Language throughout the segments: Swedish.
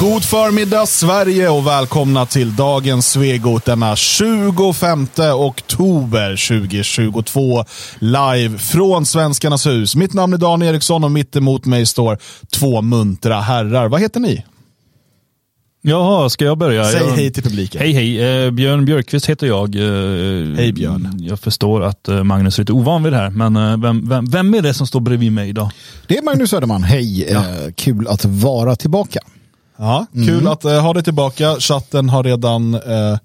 God förmiddag Sverige och välkomna till dagens Svegot denna 25 oktober 2022. Live från Svenskarnas hus. Mitt namn är Dan Eriksson och mitt emot mig står två muntra herrar. Vad heter ni? Jaha, ska jag börja? Säg jag... hej till publiken. Hej hej, eh, Björn Björkqvist heter jag. Eh, Hej, Björn. Jag förstår att eh, Magnus är lite ovan vid det här, men eh, vem, vem, vem är det som står bredvid mig idag? Det är Magnus Söderman, hej. Eh, kul att vara tillbaka. Ja, kul att eh, ha dig tillbaka. Chatten har redan eh,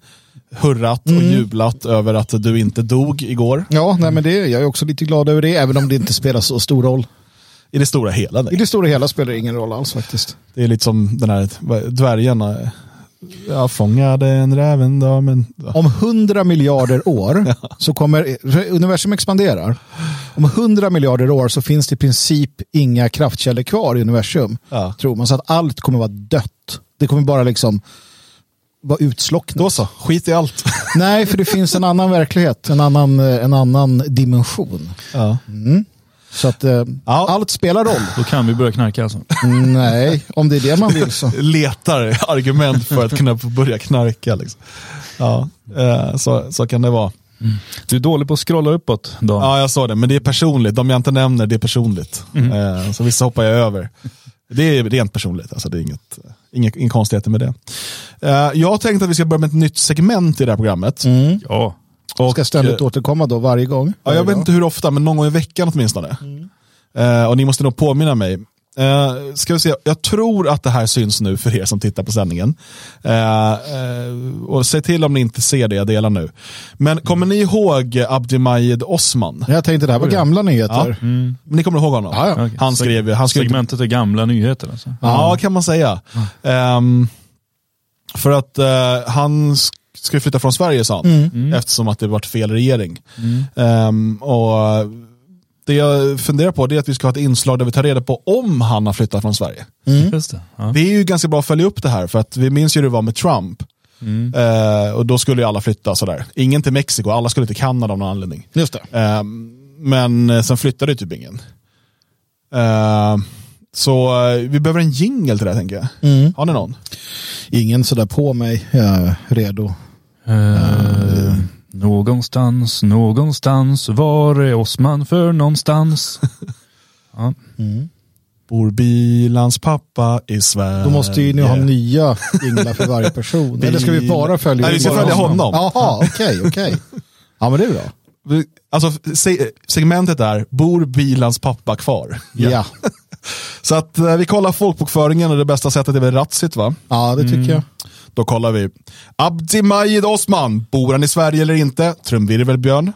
hurrat och jublat över att du inte dog igår. Ja, nej, men det, jag är också lite glad över det, även om det inte spelar så stor roll. I det stora hela. I Nej. det stora hela spelar det ingen roll alls faktiskt. Det är lite som den här dvärgen. Jag fångade en räv en dag, men... Om hundra miljarder år så kommer, universum expanderar. Om hundra miljarder år så finns det i princip inga kraftkällor kvar i universum. Ja. Tror man. Så att allt kommer vara dött. Det kommer bara liksom vara utslocknat. Då så, skit i allt. Nej, för det finns en annan verklighet, en annan, eh, en annan dimension. Ja. Så att eh, Ja. allt spelar roll. Då kan vi börja knarka alltså. Nej, om det är det man vill så. Letar argument för att kunna börja knarka. Liksom. Ja, eh, så, så kan det vara. Du är dålig på att scrolla uppåt, Dan. Ja, jag sa det, men det är personligt. De jag inte nämner, det är personligt. Eh, så vissa hoppar jag över. Det är rent personligt, alltså det är inget, inget, inga konstigheter med det. Eh, jag har tänkt att vi ska börja med ett nytt segment i det här programmet. Ja. Och, Ska ständigt eh, återkomma då varje gång. Ja, jag vet inte hur ofta, men någon gång i veckan åtminstone. Eh, och ni måste nog påminna mig. Eh, ska vi se, jag tror att det här syns nu för er som tittar på sändningen. Eh, eh, och säg till om ni inte ser det jag delar nu. Men kommer ni ihåg Abdimajid Osman? Jag tänkte det här var gamla nyheter. Ni kommer ihåg honom? Ja, ja. Han skrev ju, han skrev Segmentet är gamla nyheter alltså. Ja, kan man säga. Ehm, för att eh, han sk- ska flytta från Sverige sa han, eftersom att det varit fel regering. Ehm, och det jag funderar på det är att vi ska ha ett inslag där vi tar reda på om han har flyttat från Sverige. Just det. Ja. Det är ju ganska bra att följa upp det här, för att vi minns ju hur det var med Trump. Eh, och då skulle ju alla flytta sådär. Ingen till Mexiko, alla skulle till Kanada av någon anledning. Just det. Ehm, men sen flyttade ju typ ingen. Ehm, så eh, vi behöver en jingle till det här, tänker jag. Har ni någon? Ingen sådär på mig. Jag är redo. Eh, någonstans, någonstans, var är Osman för någonstans? ja. Bor bilans pappa i Sverige? Då måste ju ni ha nya jinglar för varje person. Eller ska vi bara följa? Nej, vi ska följa honom. Jaha, okej, okej. Ja, men det är bra. Alltså, se, segmentet är, bor bilans pappa kvar? Ja, Så att eh, vi kollar folkbokföringen och det bästa sättet är väl Ratsit va? ja det tycker jag. Då kollar vi. Abdi Majid Osman, bor han i Sverige eller inte? Trumvirvel Björn.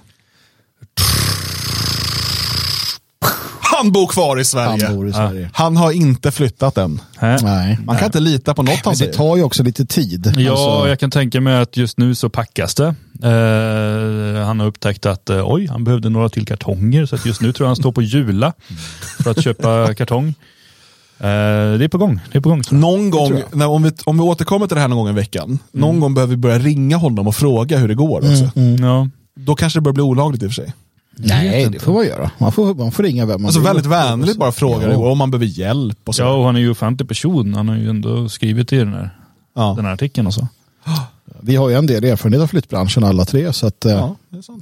Han bor kvar i Sverige. Han bor i Sverige. Han har inte flyttat än. Nej. Man kan inte lita på något han Men det säger. tar ju också lite tid. Ja, Alltså, jag kan tänka mig att just nu så packas det. Eh, han har upptäckt att eh, oj, han behövde några till kartonger så att just nu tror jag han står på Jula för att köpa kartong. Eh, det är på gång. Det är på gång. Någon gång, när, om, vi, om vi återkommer till det här någon gång i veckan, någon gång behöver vi börja ringa honom och fråga hur det går också. Ja. Då kanske det börjar bli olagligt i och för sig. Nej, det får man göra. Man får, man får ringa vem man Alltså vill. väldigt vänligt bara fråga hur det går, om man behöver hjälp och så. ja, och han är ju offentlig person. Han har ju ändå skrivit i den här, Ja. den här artikeln och så. Vi har ju en del erfarenhet av flyttbranschen alla tre, så att, eh, Ja,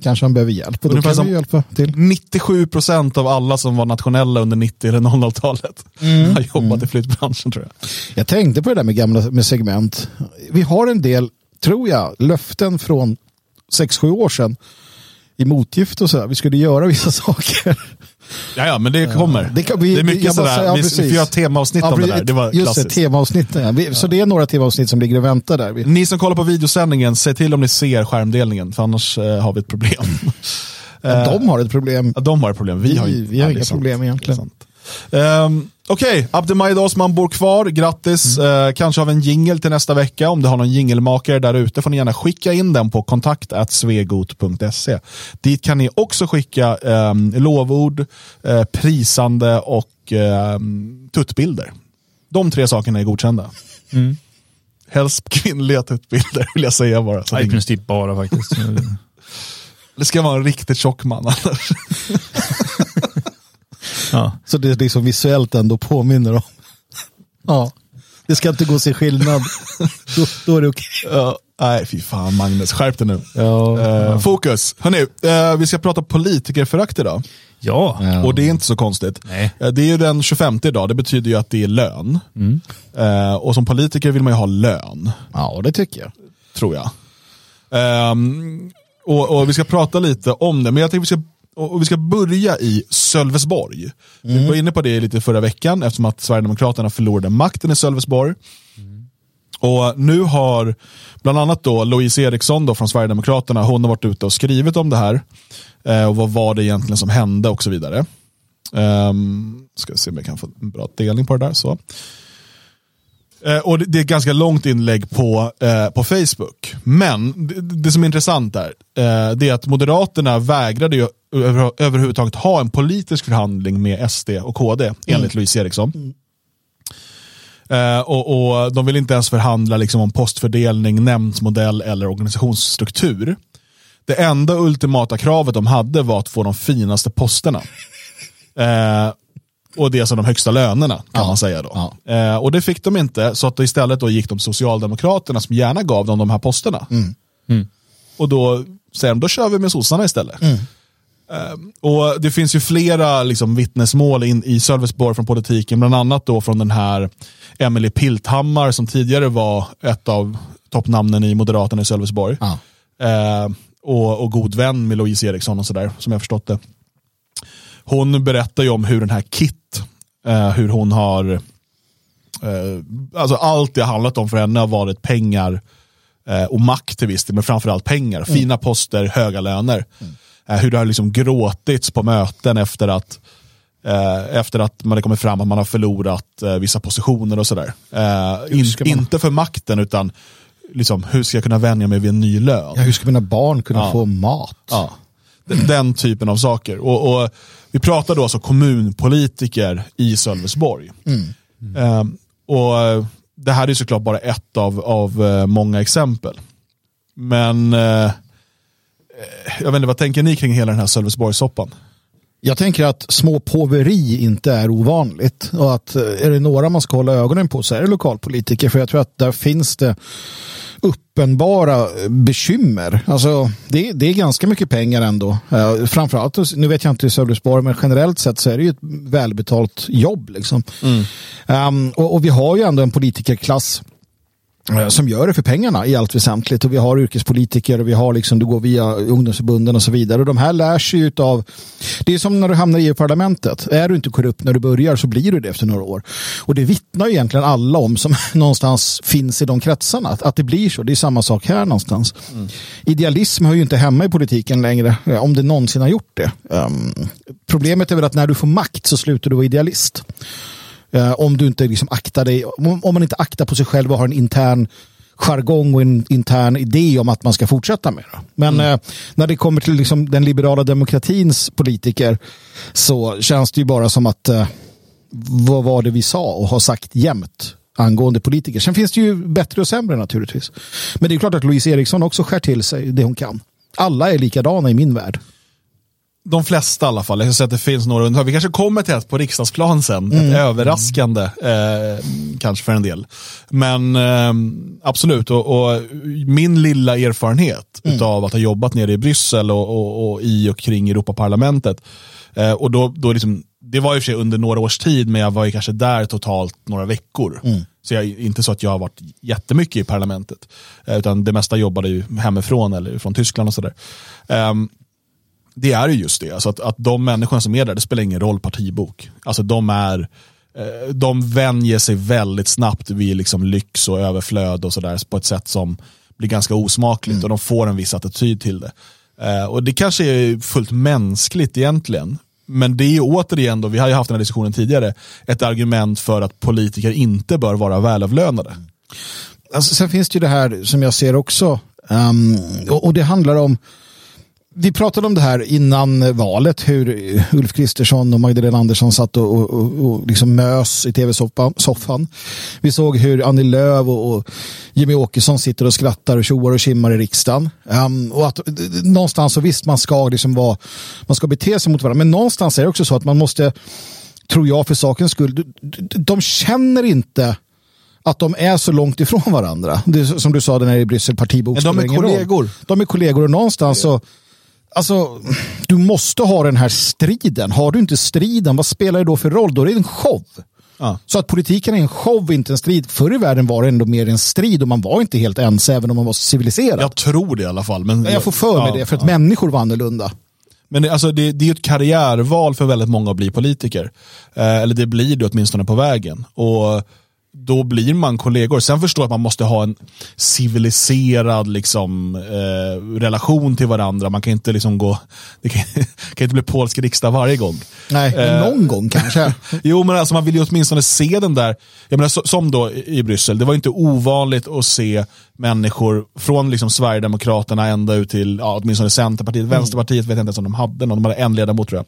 kanske han behöver hjälp. Och då kan som- vi hjälpa till. 97% av alla som var nationella under 90 eller 00-talet Mm. har jobbat i flyttbranschen tror jag. Jag tänkte på det där med gamla med segment. Vi har en del, tror jag, löften från 6-7 år sedan i motgift och så. här. Vi skulle göra vissa saker. Ja, ja men det kommer. Det, kan, vi, det är mycket jag sådär, ja, vi, får göra temaavsnitt Ja, om det där. Det var Just klassiskt. det, temaavsnitt. Ja. Så det är några temaavsnitt som ligger och väntar där. Ni som kollar på videosändningen, säg till om ni ser skärmdelningen, för annars eh, har vi ett problem. ja, de har ett problem. De har ett problem, vi, har, vi har inga problem egentligen. Det Okej, Abdelmajid Osman bor kvar. Grattis. Mm. Eh, kanske har vi en jingle till nästa vecka. Om du har någon jingelmakare där ute får ni gärna skicka in den på kontakt.svegot.se. Dit kan ni också skicka ehm, lovord, eh, prisande och ehm, tuttbilder. De tre sakerna är godkända. Mm. Helst kvinnliga tuttbilder vill jag säga bara. Så I princip bara faktiskt. det ska vara en riktigt tjock man annars. ja. Så det är liksom visuellt ändå påminner om. Ja. Det ska inte gå sig skillnad. då, då är det okej. Ja, nej, fy fan Magnus, skärp dig nu. Ja, Eh, Fokus. Hörni, eh, vi ska prata politikerförakt idag. Ja. Ja. Och det är inte så konstigt. Nej. Eh, det är ju den 25 idag, det betyder ju att det är lön. Eh, och som politiker vill man ju ha lön, ja, det tycker jag. tror jag. Ehm, och, och vi ska prata lite om det, men jag tänkte vi ska, och vi ska börja i Sölvesborg. Vi var inne på det lite förra veckan eftersom att Sverigedemokraterna förlorade makten i Sölvesborg. Och nu har bland annat då Louise Eriksson då från Sverigedemokraterna, hon har varit ute och skrivit om det här. Eh, och vad var det egentligen som hände och så vidare. Um, ska se om jag kan få en bra delning på det där. Så. Eh, och det, det är ett ganska långt inlägg på, eh, på Facebook. Men det, det som är intressant där, eh, det är att Moderaterna vägrade ju över, överhuvudtaget ha en politisk förhandling med SD och KD, enligt Louise Eriksson. Eh, och, och De vill inte ens förhandla liksom, om postfördelning, nämndsmodell eller organisationsstruktur. Det enda ultimata kravet de hade var att få de finaste posterna. Eh, och det som de högsta lönerna kan Ja, man säga. då. ja. Eh, och det fick de inte, så att istället då gick de Socialdemokraterna som gärna gav dem de här posterna. Mm. Och då säger de, då kör vi med sossarna istället. Eh, och Det finns ju flera liksom, vittnesmål in, i Sölvesborg från politiken, bland annat då från den här Emily Pilthammar som tidigare var ett av toppnamnen i Moderaterna i Sölvesborg. Ja. Eh, och, och god vän med Louise Eriksson och sådär, som jag förstått det. Hon berättar ju om hur den här Kit, eh, hur hon har, eh, alltså allt det har handlat om för henne har varit pengar eh, och makt till viss del, men framförallt pengar. Fina poster, höga löner. Eh, hur det har liksom gråtits på möten efter att eh, efter att man har kommit fram att man har förlorat eh, vissa positioner och sådär. In, Inte för makten utan liksom, hur ska jag kunna vänja mig vid en ny lön? Ja, hur ska mina barn kunna Ja. få mat? Ja. Den, den typen av saker. Och, och Vi pratar då alltså kommunpolitiker i Sölvesborg. Ehm, och eh, Det här är såklart bara ett av, av eh, många exempel. Men eh, jag vet inte, vad tänker ni kring hela den här Sölvesborgssoppan? Jag tänker att småpåveri inte är ovanligt och att eh, är det några man ska hålla ögonen på så är det lokalpolitiker för jag tror att där finns det uppenbara eh, bekymmer. Alltså, det, det är ganska mycket pengar ändå. Uh, framförallt, nu vet jag inte i Sölvesborg, men generellt sett så är det ju ett välbetalt jobb. Liksom. Ehm, och, och vi har ju ändå en politikerklass eh, som gör det för pengarna i allt väsentligt. Och vi har yrkespolitiker och vi har liksom, du går via ungdomsförbunden och så vidare. Och de här lär sig ju av, det är som när du hamnar i EU-parlamentet. Är du inte korrupt när du börjar så blir du det efter några år. Och det vittnar ju egentligen alla om som någonstans finns i de kretsarna. Att, att det blir så. Det är samma sak här någonstans. Idealism hör ju inte hemma i politiken längre, eh, om det någonsin har gjort det. Ehm, problemet är väl att när du får makt så slutar du vara idealist. Eh, om du inte liksom aktar dig, om, om man inte aktar på sig själv och har en intern jargong och en intern idé om att man ska fortsätta med det. Men eh, när det kommer till liksom den liberala demokratins politiker så känns det ju bara som att eh, vad var det vi sa och har sagt jämt angående politiker. Sen finns det ju bättre och sämre naturligtvis. Men det är klart att Louise Eriksson också skär till sig det hon kan. Alla är likadana i min värld. De flesta i alla fall. Jag säga att det finns några undantag. Vi kanske kommer till ett på riksdagsplan sen. Ett överraskande eh, kanske för en del. Men eh, absolut, och, och min lilla erfarenhet av att ha jobbat nere i Bryssel och, och, och i och kring Europaparlamentet. Eh, och då, då liksom, det var i och för sig under några års tid, men jag var ju kanske där totalt några veckor. Så jag, inte så att jag har varit jättemycket i parlamentet. Eh, utan det mesta jobbade ju hemifrån eller från Tyskland och sådär. Ehm, det är ju just det. Alltså att, att de människorna som är där, det spelar ingen roll partibok. Alltså de är eh, de vänjer sig väldigt snabbt vid liksom lyx och överflöd och sådär på ett sätt som blir ganska osmakligt och de får en viss attityd till det. Eh, och det kanske är fullt mänskligt egentligen. Men det är återigen, då, vi har ju haft den här diskussionen tidigare, ett argument för att politiker inte bör vara välavlönade. Alltså, sen finns det ju det här som jag ser också. ehm, och, och det handlar om vi pratade om det här innan valet, hur Ulf Kristersson och Magdalena Andersson satt och, och, och, och liksom mös i tv-soffan. Vi såg hur Annie Lööf och, och Jimmy Åkesson sitter och skrattar och tjoar och kimmar i riksdagen. Um, och att, någonstans så visst, man ska, liksom vara, man ska bete sig mot varandra, men någonstans är det också så att man måste, tror jag för sakens skull, de, känner inte att de är så långt ifrån varandra. Det som du sa det när i Bryssel partibok Men de är roll. kollegor. De är kollegor och någonstans så Alltså, du måste ha den här striden. Har du inte striden, vad spelar det då för roll? Då är det en show. Ja. Så att politiken är en show, inte en strid. Förr i världen var det ändå mer en strid och man var inte helt ens även om man var civiliserad. Jag tror det i alla fall. Men jag får för mig ja, det, för att ja. människor var annorlunda. Men det, alltså det, det är ett karriärval för väldigt många att bli politiker. Eh, eller det blir det åtminstone på vägen. Och då blir man kollegor. Sen förstår jag att man måste ha en civiliserad liksom, eh, relation till varandra. Man kan inte liksom gå, det kan, kan inte bli polsk riksdag varje gång. Nej, Eh. någon gång kanske. Jo, men alltså man vill ju åtminstone se den där, jag menar, så, som då i Bryssel, det var inte ovanligt att se människor från liksom Sverigedemokraterna ända ut till ja, åtminstone Centerpartiet, Vänsterpartiet vet jag inte ens om de hade någon, de hade en ledamot tror jag.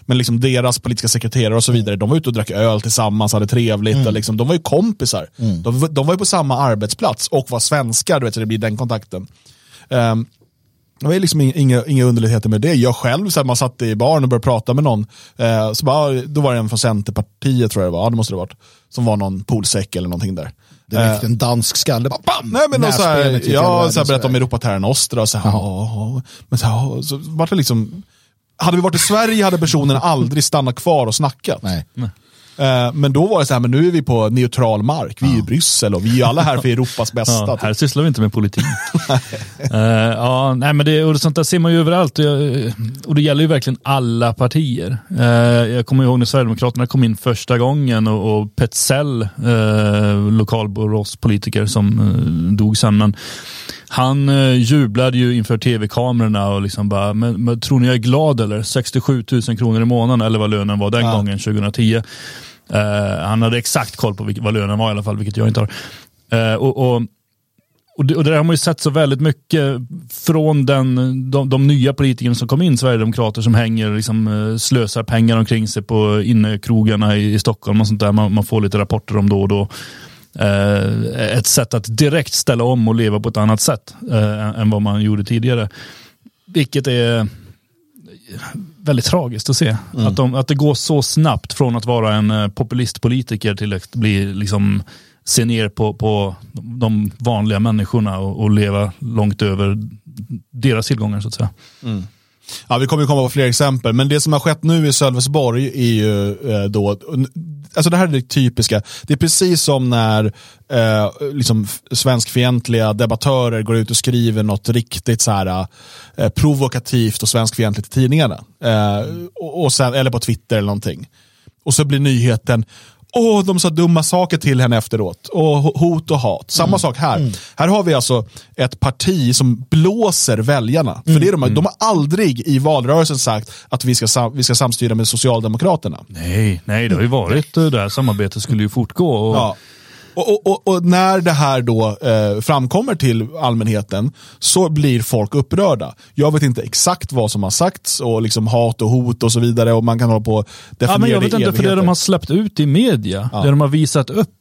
Men liksom deras politiska sekreterare och så vidare, de var ute och drack öl tillsammans, hade trevligt, och liksom, de var ju kompisar. De, var- de var ju på samma arbetsplats och var svenskar, du vet, så det blir den kontakten. Ehm, det var liksom inga, inga, underligheter med det. Jag själv, så här, man satt i baren och började prata med någon. Eh, så bara, då var det en från Centerpartiet tror jag det var, ja, det måste det varit. Som var någon polsäck eller någonting där. Direkt en dansk skalle. Bara, bam! Nej men så här, jag så här, berättade om. Europa Terra Nostra och så här, ja, men så, här, så var det liksom, hade vi varit i Sverige hade personen aldrig stannat kvar och snackat. Nej. Eh, men då var det så här, men nu är vi på neutral mark, vi är i Bryssel och vi är ju alla här för Europas bästa. Ja, här sysslar vi inte med politik. Eh, ja, nej, men det, och sånt där ser man ju överallt. Och, jag, och det gäller ju verkligen alla partier. Eh, jag kommer ihåg när Sverigedemokraterna kom in första gången och, och Petzell, uh, lokalboråspolitiker som eh, dog sen, men han uh, jublade ju inför tv-kamerorna och liksom bara, men, men tror ni jag är glad eller? 67 000 kronor i månaden eller vad lönen var den Ja. gången 2010. Eh, han hade exakt koll på vilk, vad lönen var i alla fall, vilket jag inte har. Eh, och, och och det, och det där har man ju sett så väldigt mycket från den, de, de nya politikerna som kom in, Sverigedemokrater som hänger liksom eh, slösar pengar omkring sig på innekrogarna i, i Stockholm och sånt där. Man, man får lite rapporter om då och då. Eh, ett sätt att direkt ställa om och leva på ett annat sätt eh, än vad man gjorde tidigare. Vilket är väldigt tragiskt att se. Att, de, att det går så snabbt från att vara en eh, populistpolitiker till att bli liksom se ner på, på de vanliga människorna och, och leva långt över deras tillgångar så att säga. Ja, vi kommer ju komma på fler exempel, men det som har skett nu i Sölvesborg är ju eh, då, alltså det här är det typiska, det är precis som när eh, liksom svenskfientliga debattörer går ut och skriver något riktigt så här eh, provokativt och svenskfientligt i tidningarna. Eh, och, och sen, eller på Twitter eller någonting. Och så blir nyheten, Åh, de sa dumma saker till henne efteråt. Och ho- hot och hat. Samma sak här. Här har vi alltså ett parti som blåser väljarna. För det är de, de har aldrig i valrörelsen sagt att vi ska, vi ska samstyra med Socialdemokraterna. Nej, nej, det har ju varit eh, det här samarbetet skulle ju fortgå. Och, Ja. Och, och, och, när det här då eh, framkommer till allmänheten så blir folk upprörda. Jag vet inte exakt vad som har sagts och liksom hat och hot och så vidare och man kan hålla på och definiera Ja, men jag vet inte, för det de har släppt ut i media, Ja. det de har visat upp,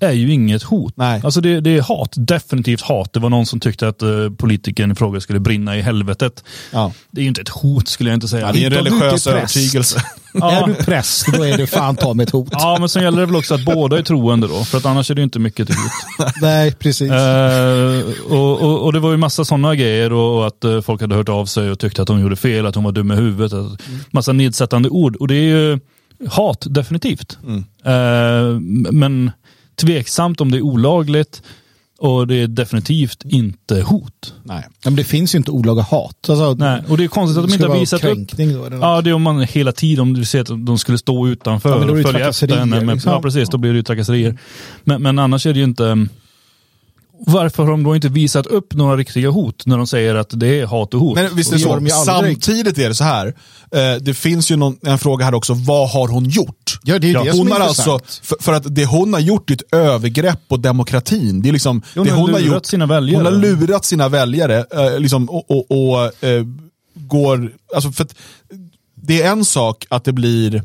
är ju inget hot. Nej. Alltså det, det är hat, definitivt hat. Det var någon som tyckte att uh, politikern i fråga skulle brinna i helvetet. Ja. Det är ju inte ett hot skulle jag inte säga. Ja, det är en du religiös övertygelse. Ja. Är du präst, då är det fan ta med ett hot. Ja, men sen gäller det väl också att båda är troende då, för att annars är det inte mycket till hot. Nej, precis. Eh, och, och, och det var ju massa sådana grejer och, att eh, folk hade hört av sig och tyckte att hon gjorde fel, att hon var dum i huvudet. Att, Massa nedsättande ord och det är ju hat definitivt. Eh, men tveksamt om det är olagligt och det är definitivt inte hot. Nej. Men det finns ju inte olaga hat. Alltså, Nej, och det är konstigt att de inte har visat upp då. Ja, det är om man hela tiden, om du ser att de skulle stå utanför Ja, och följa efter henne. Liksom. Ja, precis. Då blir det ju trakasserier. Men, men annars är det ju inte... Varför har de då inte visat upp några riktiga hot när de säger att det är hat och hot? Men visst är det så, de samtidigt är det så här, eh, det finns ju någon, en fråga här också, vad har hon gjort? Ja, det är ju det som hon är har intressant. alltså, för, för att det hon har gjort är ett övergrepp på demokratin. Det är liksom, Hon det hon har lurat gjort, sina väljare. Hon har lurat sina väljare eh, liksom, och, och, och eh, går, alltså för att, det är en sak att det blir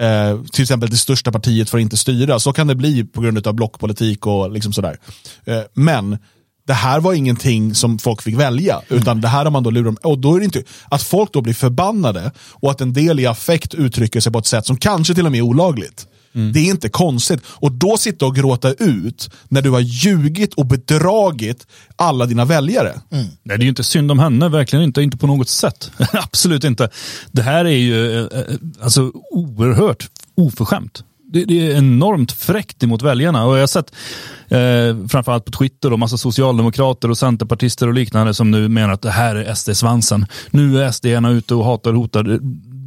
eh, till exempel det största partiet får inte styra. Så kan det bli på grund av blockpolitik och liksom sådär. Eh, men det här var ingenting som folk fick välja, utan det här har man då lurat Och då är det inte, att folk då blir förbannade och att en del i affekt uttrycker sig på ett sätt som kanske till och med är olagligt. Det är inte konstigt. Och då sitta och gråta ut när du har ljugit och bedragit alla dina väljare. Nej, det är ju inte synd om henne, verkligen inte, inte på något sätt. Absolut inte. Det här är ju eh, eh, alltså oerhört oförskämt. Det, det är enormt fräckt emot väljarna och jag har sett eh, framförallt på Twitter och massa socialdemokrater och centerpartister och liknande som nu menar att det här är SD-svansen. Nu är SD-arna ute och hatar och hotar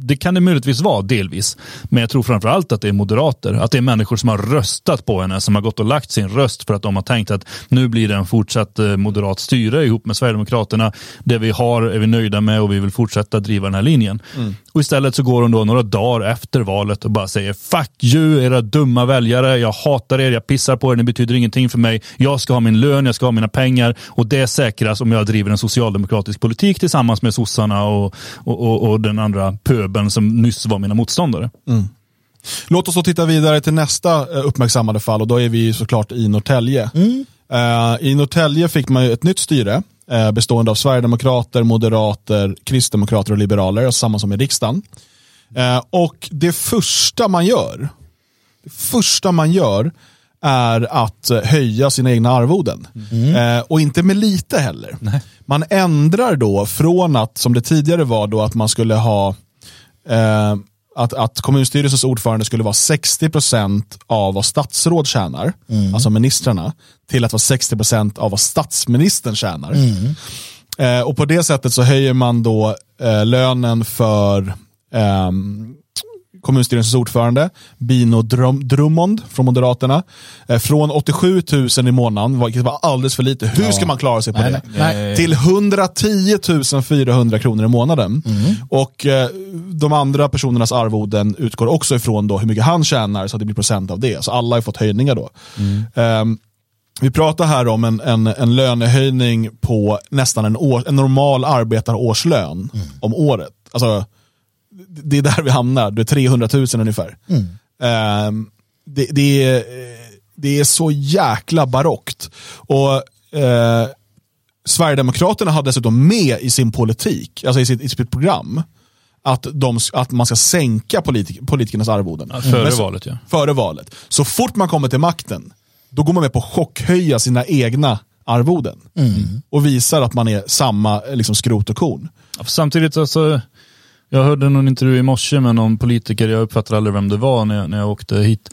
det kan det möjligtvis vara, delvis. Men jag tror framförallt att det är moderater. Att det är människor som har röstat på henne, som har gått och lagt sin röst för att de har tänkt att nu blir det en fortsatt eh, moderat styre ihop med Sverigedemokraterna. Det vi har är vi nöjda med och vi vill fortsätta driva den här linjen. Mm. Och istället så går hon då några dagar efter valet och bara säger fuck you era dumma väljare. Jag hatar er, jag pissar på er, ni betyder ingenting för mig. Jag ska ha min lön, jag ska ha mina pengar och det säkras om jag driver en socialdemokratisk politik tillsammans med sossarna och, och, och, och den andra pöbeln som nyss var mina motståndare. Mm. Låt oss då titta vidare till nästa eh, uppmärksammade fall och då är vi såklart i Norrtälje. Mm. Uh, I Norrtälje fick man ett nytt styre uh, bestående av Sverigedemokrater, Moderater, Kristdemokrater och Liberaler, samma som i riksdagen. Uh, och det första man gör, det första man gör är att höja sina egna arvoden. Mm. och inte med lite heller. Nej. Man ändrar då från att, som det tidigare var, då att man skulle ha eh, att, att kommunstyrelsens ordförande skulle vara 60% av vad statsråd tjänar, mm. alltså ministrarna, till att vara 60% av vad statsministern tjänar. Mm. Eh, och på det sättet så höjer man då eh, lönen för ehm, kommunstyrelsens ordförande, Bino Drummond från Moderaterna. Eh, från 87 000 i månaden, vilket var alldeles för lite. Hur ska man klara sig på nej, det? Nej. Till 110 400 kronor i månaden. Mm. Och eh, de andra personernas arvoden utgår också ifrån då hur mycket han tjänar så att det blir procent av det. Så alla har fått höjningar då. Mm. Um, vi pratar här om en, en, en lönehöjning på nästan en, år, en normal arbetarårslön mm. om året. Alltså det är där vi hamnar, det är 300 000 ungefär. Mm. Uh, det, det, är, det är så jäkla barockt. Och uh, Sverigedemokraterna har dessutom med i sin politik, alltså i sitt, i sitt program, att, de, att man ska sänka politik, politikernas arvoden. Ja, före så, valet ja. Före valet. Så fort man kommer till makten, då går man med på att chockhöja sina egna arvoden. Mm. Och visar att man är samma liksom, skrot och korn. Ja, samtidigt, alltså, jag hörde någon intervju i morse med någon politiker, jag uppfattar aldrig vem det var när jag, när jag åkte hit.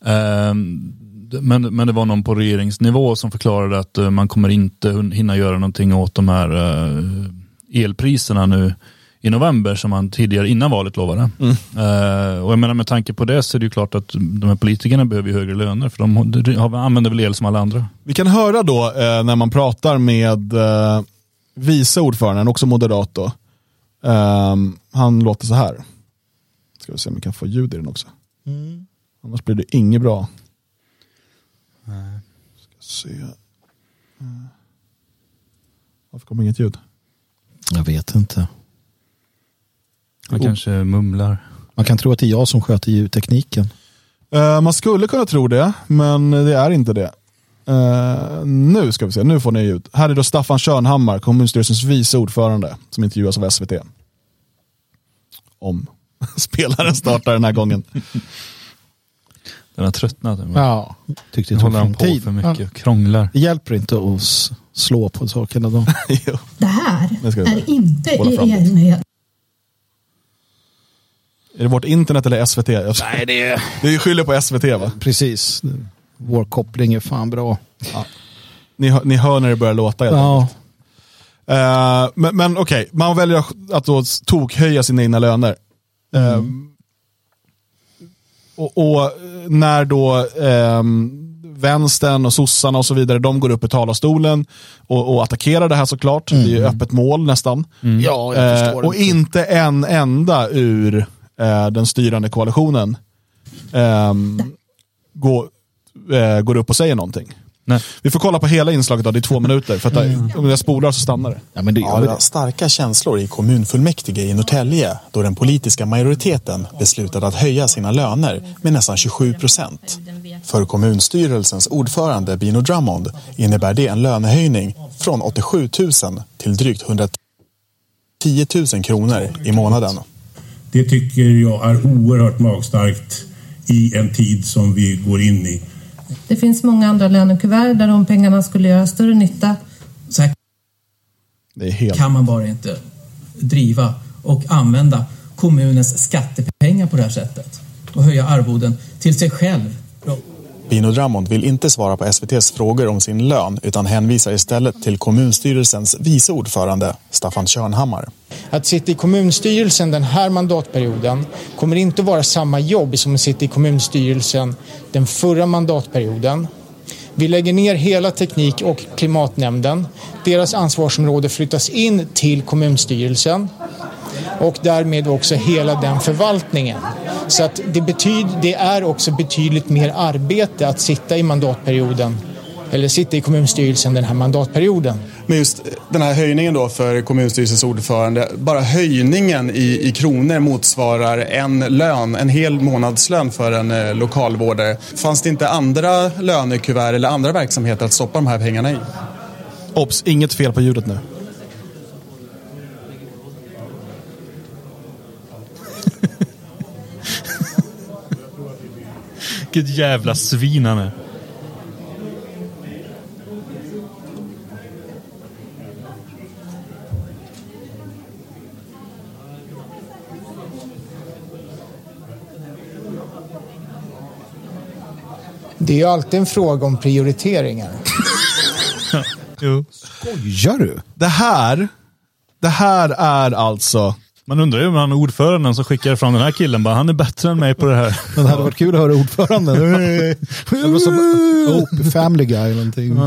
Um, men, men det var någon på regeringsnivå som förklarade att uh, man kommer inte hinna göra någonting åt de här uh, elpriserna nu i november som man tidigare innan valet lovade. Mm. Uh, och jag menar med tanke på det så är det ju klart att de här politikerna behöver högre löner för de, de använder väl el som alla andra. Vi kan höra då när man pratar med vice ordföranden, också moderat då, Um, han låter så här. Ska vi se om vi kan få ljud i den också. Mm. Annars blir det inget bra. Nej. Ska se. Uh. Varför kommer inget ljud? Jag vet inte. Han oh. kanske mumlar. Man kan tro att det är jag som sköter ljudtekniken. Uh, man skulle kunna tro det, men det är inte det. Uh, nu ska vi se, nu får ni ljud. Här är då Staffan Körnhammar, kommunstyrelsens vice ordförande, som intervjuas av SVT. Om spelaren startar den här gången. Den har tröttnat. Ja, tyckte det tog för tid. för mycket, ja. krånglar. Det hjälper inte att slå på sakerna då. det här är inte i enlighet. Är det vårt internet eller SVT? Nej, det är... Det är skyller på SVT va? Precis vår koppling är fan bra. Ja. Ni, ni hör när det börjar låta ja. Uh, men men okej, okay. man väljer att då tokhöja sina egna löner. Mm. Uh, och, och, när då uh, vänstern och sossarna och så vidare, de går upp i talarstolen och, och attackerar det här såklart. Mm. Det är ju öppet mål nästan. Mm. Ja, jag förstår och inte en enda ur den styrande koalitionen um, går, eh, går upp och säger någonting. Nej. Vi får kolla på hela inslaget då, det är två minuter. För att mm. om jag spolar så stannar det. Ja, men det gör det. Starka känslor i kommunfullmäktige i Norrtälje då den politiska majoriteten beslutade att höja sina löner med nästan 27 procent. För kommunstyrelsens ordförande Bino Drummond innebär det en lönehöjning från 87 000 till drygt 110 000 kronor i månaden. Det tycker jag är oerhört magstarkt i en tid som vi går in i. Det finns många andra lönekuvert där de pengarna skulle göra större nytta. Så här Det är helt... kan man bara inte driva och använda kommunens skattepengar på det här sättet och höja arvoden till sig själv. Bino Drummond vill inte svara på SVTs frågor om sin lön utan hänvisar istället till kommunstyrelsens vice ordförande Staffan Körnhammar. Att sitta i kommunstyrelsen den här mandatperioden kommer inte att vara samma jobb som att sitta i kommunstyrelsen den förra mandatperioden. Vi lägger ner hela teknik och klimatnämnden. Deras ansvarsområde flyttas in till kommunstyrelsen och därmed också hela den förvaltningen. Så att det, betyd, det är också betydligt mer arbete att sitta i mandatperioden eller sitta i kommunstyrelsen den här mandatperioden. Men just den här höjningen då för kommunstyrelsens ordförande, bara höjningen i, i kronor motsvarar en lön, en hel månadslön för en eh, lokalvårdare. Fanns det inte andra lönekuvert eller andra verksamheter att stoppa de här pengarna i? Obs, inget fel på ljudet nu. Vilket jävla svin han är. Det är ju alltid en fråga om prioriteringar. Jo. Skojar du? Det här, det här är alltså... Man undrar ju om han är ordföranden som skickar fram den här killen. Bara, han är bättre än mig på det här. Men det hade varit kul att höra ordföranden. Det var som oh, Family Guy eller någonting.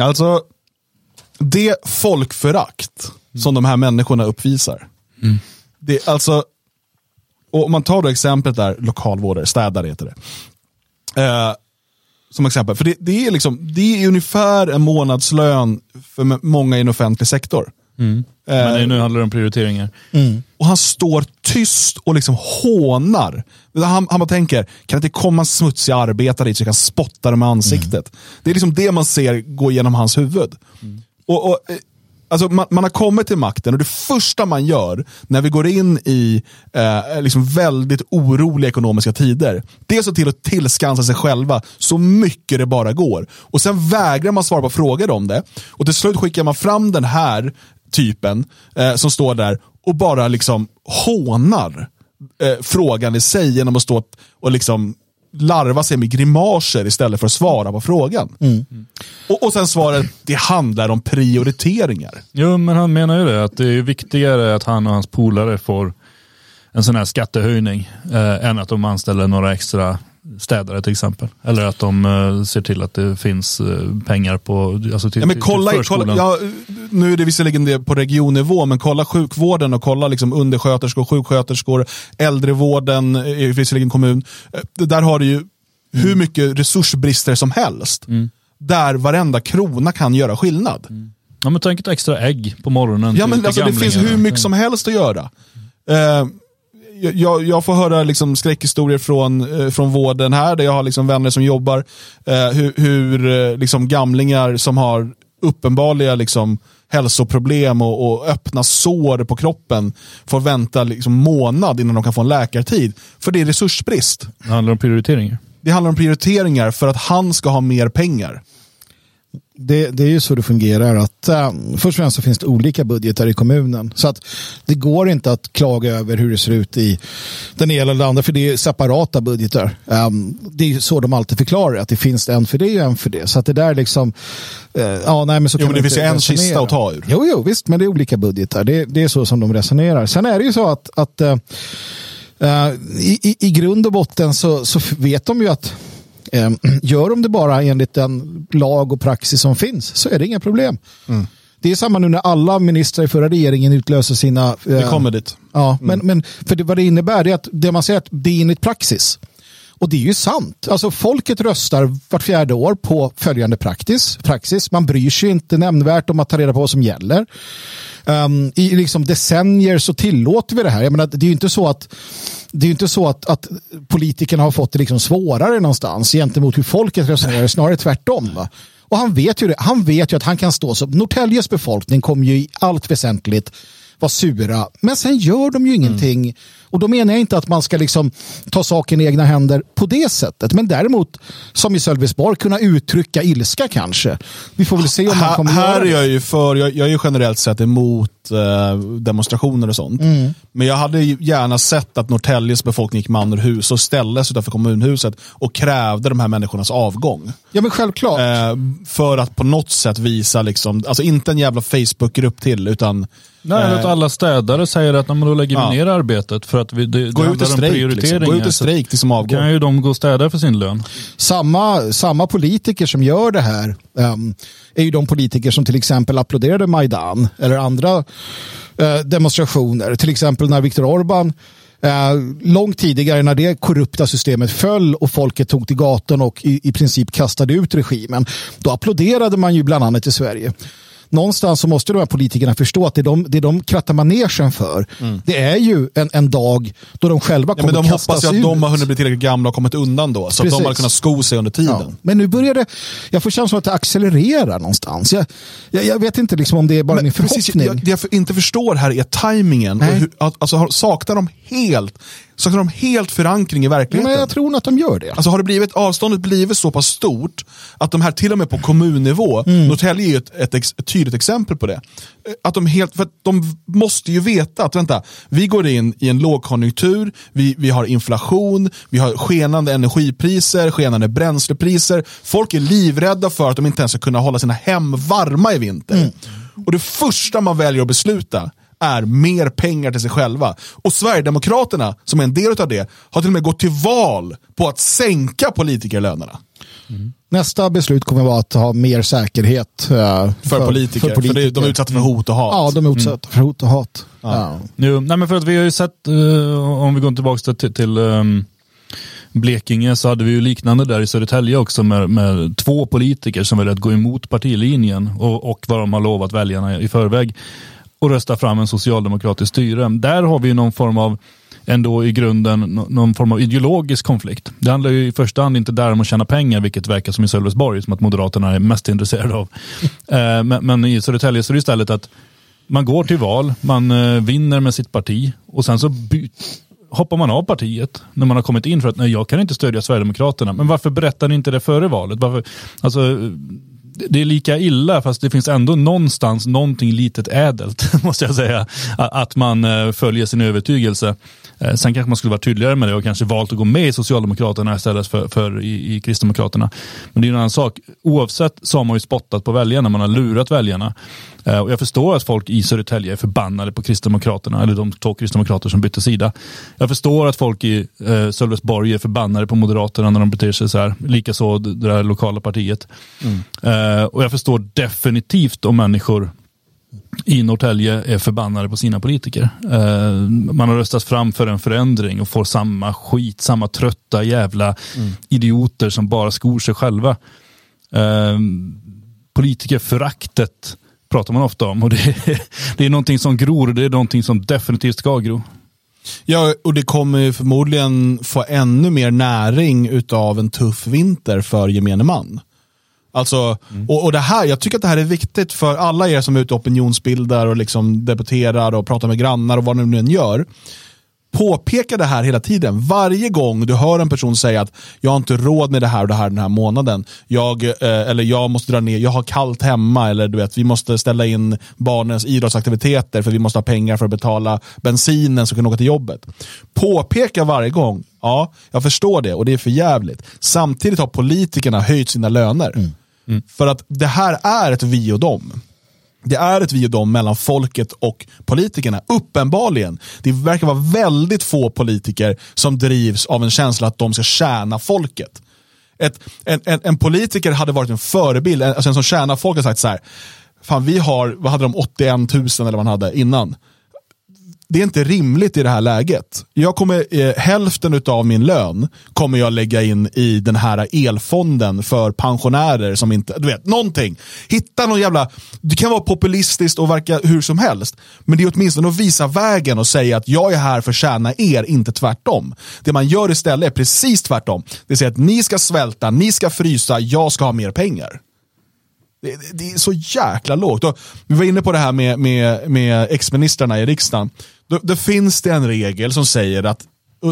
Alltså, det folkförakt som de här människorna uppvisar. Det, alltså, och om man tar då exemplet där, lokalvårdare, städare heter det. Eh, som exempel, för det, det, är liksom, det är ungefär en månadslön för många i en offentlig sektor. Men det, nu handlar det om prioriteringar. Och han står tyst och liksom hånar. Han, han bara tänker, kan det inte komma en smutsig arbetare dit så jag kan spotta dem i ansiktet? Det är liksom det man ser gå igenom hans huvud. Och, och, eh, alltså man, man har kommit till makten och det första man gör när vi går in i eh, liksom väldigt oroliga ekonomiska tider, det är så till att tillskansa sig själva så mycket det bara går. Och sen vägrar man svara på frågor om det. Och till slut skickar man fram den här typen eh, som står där och bara liksom hånar eh, frågan i sig genom att stå och liksom larva sig med grimaser istället för att svara på frågan. Och, och sen svaret, det handlar om prioriteringar. Jo, men han menar ju det. Att det är viktigare att han och hans polare får en sån här skattehöjning eh, än att de anställer några extra städare till exempel. Eller att de eh, ser till att det finns eh, pengar på alltså till, Ja, men kolla, till kolla, förskolan. ja, nu är det visserligen det på regionnivå, men kolla sjukvården och kolla liksom undersköterskor, sjuksköterskor, äldrevården i visserligen kommun. Eh, Där har du ju hur mycket resursbrister som helst. Där varenda krona kan göra skillnad. Ja, men tänk ett extra ägg på morgonen. Ja, men alltså, det finns hur mycket som helst att göra. Eh, jag, jag får höra liksom skräckhistorier från, eh, från vården här, där jag har liksom vänner som jobbar. Eh, hur hur eh, liksom gamlingar som har uppenbarliga liksom, hälsoproblem och, och öppna sår på kroppen får vänta liksom, månad innan de kan få en läkartid. För det är resursbrist. Det handlar om prioriteringar. Det handlar om prioriteringar för att han ska ha mer pengar. Det, det är ju så det fungerar att äh, först och främst så finns det olika budgetar i kommunen. Så att det går inte att klaga över hur det ser ut i den ena eller den andra för det är separata budgetar. Ähm, det är så de alltid förklarar att det finns en för det och en för det. Så att det där liksom, äh, ja nej men så Jo, men det finns ju en resonera. kista att ta ur. Jo, jo, visst, men det är olika budgetar. Det, det är så som de resonerar. Sen är det ju så att, att äh, i, i, i grund och botten så, så vet de ju att Gör de det bara enligt den lag och praxis som finns så är det inga problem. Det är samma nu när alla ministrar i förra regeringen utlöser sina... eh, Vi kommer dit. Ja, men, men för det, vad det innebär det är att det man säger att det är enligt praxis. Och det är ju sant. Alltså folket röstar vart fjärde år på följande praxis. praxis. Man bryr sig inte nämnvärt om att ta reda på vad som gäller. Um, I liksom decennier så tillåter vi det här. Jag menar, det är ju inte så att det är inte så att, att politikerna har fått det liksom svårare någonstans gentemot hur folket resonerar, snarare tvärtom. Va? Och han vet ju det. Han vet ju att han kan stå så. Norrtäljes befolkning kommer ju i allt väsentligt vara sura. Men sen gör de ju ingenting. Mm. Och då menar jag inte att man ska liksom ta saken i egna händer på det sättet. Men däremot, som i Sölvesborg, kunna uttrycka ilska kanske. Vi får väl se om man kommer här, göra Här är jag ju för, jag, jag är ju generellt sett emot demonstrationer och sånt. Mm. Men jag hade gärna sett att Norrtäljes befolkning gick man ur hus och ställdes utanför kommunhuset och krävde de här människornas avgång. Ja men självklart. Eh, för att på något sätt visa, liksom, alltså inte en jävla Facebook-grupp till, utan Nej, eh, att alla städare säger att då lägger vi ja. ner arbetet för att vi, det, gå, ut i strejk, liksom. gå ut i strejk till som avgår. kan ju de gå och städa för sin lön. Samma, samma politiker som gör det här um, är ju de politiker som till exempel applåderade Majdan eller andra eh, demonstrationer. Till exempel när Viktor Orban eh, långt tidigare när det korrupta systemet föll och folket tog till gatan och i, i princip kastade ut regimen. Då applåderade man ju bland annat i Sverige någonstans så måste de här politikerna förstå att det de, det de krattar manegen för, mm. det är ju en, en dag då de själva kommer ja, men de hoppas ju att ut. de har hunnit bli tillräckligt gamla och kommit undan då, så Precis. att de har kunnat sko sig under tiden. Ja. Men nu börjar det, jag får känslan att det accelererar någonstans. Jag, jag, jag vet inte liksom om det är bara men, min förhoppning. Precis, jag, det jag inte förstår här är tajmingen. alltså, saknar de helt saknar de helt förankring i verkligheten. Men jag tror att de gör det. Alltså har det blivit, avståndet blivit så pass stort att de här till och med på kommunnivå, mm. Norrtälje är ju ett, ett, ett, tydligt exempel på det. Att de helt, för de måste ju veta att vänta, vi går in i en lågkonjunktur, vi, vi har inflation, vi har skenande energipriser, skenande bränslepriser. Folk är livrädda för att de inte ens ska kunna hålla sina hem varma i vinter. Mm. Och det första man väljer att besluta är mer pengar till sig själva. Och Sverigedemokraterna, som är en del av det, har till och med gått till val på att sänka politikerlönerna. Mm. Nästa beslut kommer att vara att ha mer säkerhet uh, för, för, politiker. För, politiker. För de är utsatta för hot och hat. Ja, de är utsatta mm. för hot och hat. Ja. Ja. Jo, nej, men för att vi har ju sett, uh, om vi går tillbaka till, till um, Blekinge så hade vi ju liknande där i Södertälje också med, med två politiker som väljer att gå emot partilinjen och, och vad de har lovat väljarna i förväg och rösta fram en socialdemokratisk styre. Där har vi någon form av ändå i grunden någon form av ideologisk konflikt. Det handlar ju i första hand inte där om att tjäna pengar, vilket verkar som i Sölvesborg, som att Moderaterna är mest intresserade av. Eh, men, i Södertälje så är det istället att man går till val, man eh, vinner med sitt parti och sen så hoppar man av partiet när man har kommit in för att nej, jag kan inte stödja Sverigedemokraterna. Men varför berättar ni inte det före valet? Varför, alltså, det är lika illa fast det finns ändå någonstans någonting litet ädelt måste jag säga. Att man eh, följer sin övertygelse. Eh, sen kanske man skulle vara tydligare med det och kanske valt att gå med i Socialdemokraterna istället för, för i, i Kristdemokraterna. Men det är en annan sak. Oavsett så har man ju spottat på väljarna, man har lurat väljarna. Eh, och jag förstår att folk i Södertälje är förbannade på Kristdemokraterna, eller de två kristdemokrater som bytte sida. Jag förstår att folk i eh, Sölvesborg är förbannade på Moderaterna när de beter sig så här. Likaså det där lokala partiet. Mm. Eh, och jag förstår definitivt om människor i Norrtälje är förbannade på sina politiker. Eh, man har röstat fram för en förändring och får samma skit, samma trötta jävla mm. idioter som bara skor sig själva. Eh, politikerföraktet pratar man ofta om och det är, det är någonting som gror och det är någonting som definitivt ska gro. Ja, och det kommer förmodligen få ännu mer näring utav en tuff vinter för gemene man. Alltså, mm. och, och det här, jag tycker att det här är viktigt för alla er som är ute och opinionsbildar och liksom debatterar och pratar med grannar och vad ni nu än gör. Påpeka det här hela tiden. Varje gång du hör en person säga att jag har inte råd med det här och det här den här månaden. Jag, eh, eller jag måste dra ner, jag har kallt hemma eller du vet, vi måste ställa in barnens idrottsaktiviteter för vi måste ha pengar för att betala bensinen så vi kan åka till jobbet. Påpeka varje gång, ja, jag förstår det och det är för jävligt. Samtidigt har politikerna höjt sina löner. Mm. Mm. För att det här är ett vi och dem. Det är ett vi och dem mellan folket och politikerna. Uppenbarligen. Det verkar vara väldigt få politiker som drivs av en känsla att de ska tjäna folket. Ett, en, en, en, politiker hade varit en förebild, alltså en som tjänar folket sagt så här, fan vi har, vad hade de, 81 000 eller vad man hade innan det är inte rimligt i det här läget. Jag kommer, eh, hälften av min lön kommer jag lägga in i den här elfonden för pensionärer som inte, du vet, någonting. Hitta någon jävla, det kan vara populistiskt och verka hur som helst, men det är åtminstone att visa vägen och säga att jag är här för att tjäna er, inte tvärtom. Det man gör istället är precis tvärtom. Det vill säga att ni ska svälta, ni ska frysa, jag ska ha mer pengar. Det, det, är så jäkla lågt. Och vi var inne på det här med, med, med ex-ministrarna i riksdagen. Då, då finns det en regel som säger att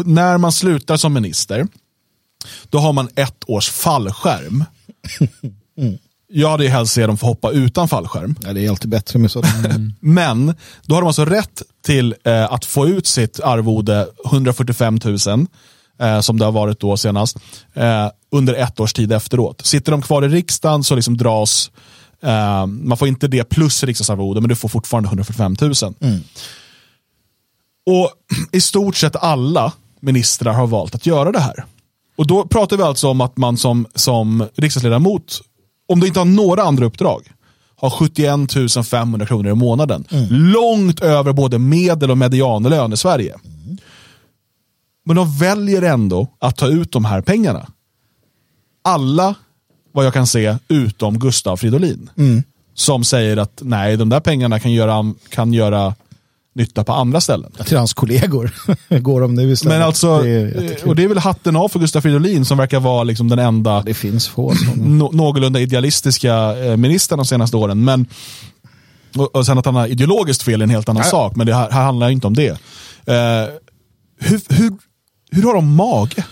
när man slutar som minister, då har man ett års fallskärm. Mm. Jag hade ju helst se dem få hoppa utan fallskärm. Ja, det är alltid bättre med sådant. Mm. Men då har de alltså rätt till eh, att få ut sitt arvode 145 000 eh, som det har varit då senast eh, under ett års tid efteråt. Sitter de kvar i riksdagen så liksom dras eh, man får inte det plus riksdagsarvode men du får fortfarande 145 000. Mm. Och i stort sett alla ministrar har valt att göra det här. Och då pratar vi alltså om att man som, som riksdagsledamot, om du inte har några andra uppdrag, har 71 500 kronor i månaden. Mm. Långt över både medel och medianlön i Sverige. Mm. Men de väljer ändå att ta ut de här pengarna. Alla, vad jag kan se, utom Gustav Fridolin. Mm. Som säger att nej, de där pengarna kan göra, kan göra nytta på andra ställen. Till hans kollegor går de nu istället. Men alltså, det och det är väl hatten av för Gustaf Fridolin som verkar vara liksom den enda det finns få no, någorlunda idealistiska eh, ministern de senaste åren. Men, och, och sen att han har ideologiskt fel är en helt annan ja. sak, men det här, här handlar inte om det. Uh, hur, hur, hur har de mage?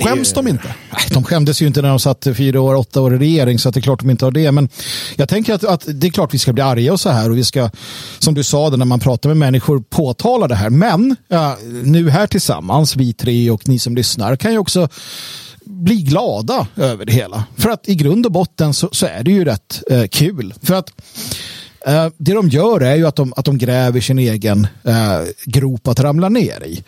Skäms de inte? De skämdes ju inte när de satt fyra år, åtta år i regering så att det är klart de inte har det. Men jag tänker att, att det är klart vi ska bli arga och så här och vi ska, som du sa när man pratar med människor, påtala det här. Men ja, nu här tillsammans, vi tre och ni som lyssnar, kan ju också bli glada över det hela. För att i grund och botten så, så är det ju rätt eh, kul. För att eh, det de gör är ju att de, att de gräver sin egen eh, grop att ramla ner i.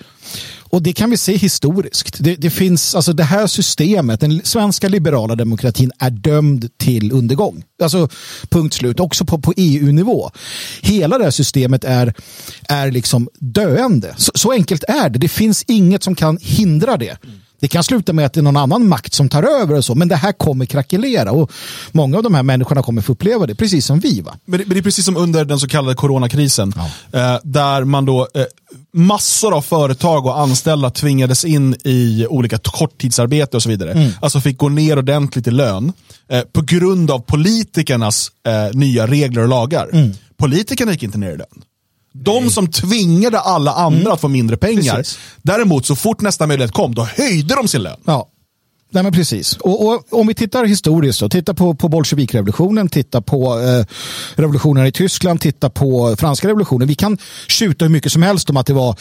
Och det kan vi se historiskt. Det, det, finns, alltså det här systemet, den svenska liberala demokratin är dömd till undergång. Alltså punkt slut, också på, på EU-nivå. Hela det här systemet är, är liksom döende. Så, så, enkelt är det. Det finns inget som kan hindra det. Det kan sluta med att det är någon annan makt som tar över och så, men det här kommer krackelera och många av de här människorna kommer få uppleva det, precis som vi. Va? Men, det, men det är precis som under den så kallade coronakrisen, ja. eh, där man då eh, massor av företag och anställda tvingades in i olika korttidsarbete och så vidare. Mm. Alltså fick gå ner ordentligt i lön eh, på grund av politikernas eh, nya regler och lagar. Mm. Politikerna gick inte ner i lön. De som tvingade alla andra mm. att få mindre pengar. Precis. Däremot, så fort nästa möjlighet kom, då höjde de sin lön. Ja. Nej, men precis. Och, och, om vi tittar historiskt, då, titta på, på bolsjevikrevolutionen, titta på eh, revolutionen i Tyskland, titta på franska revolutionen. Vi kan tjuta hur mycket som helst om att det var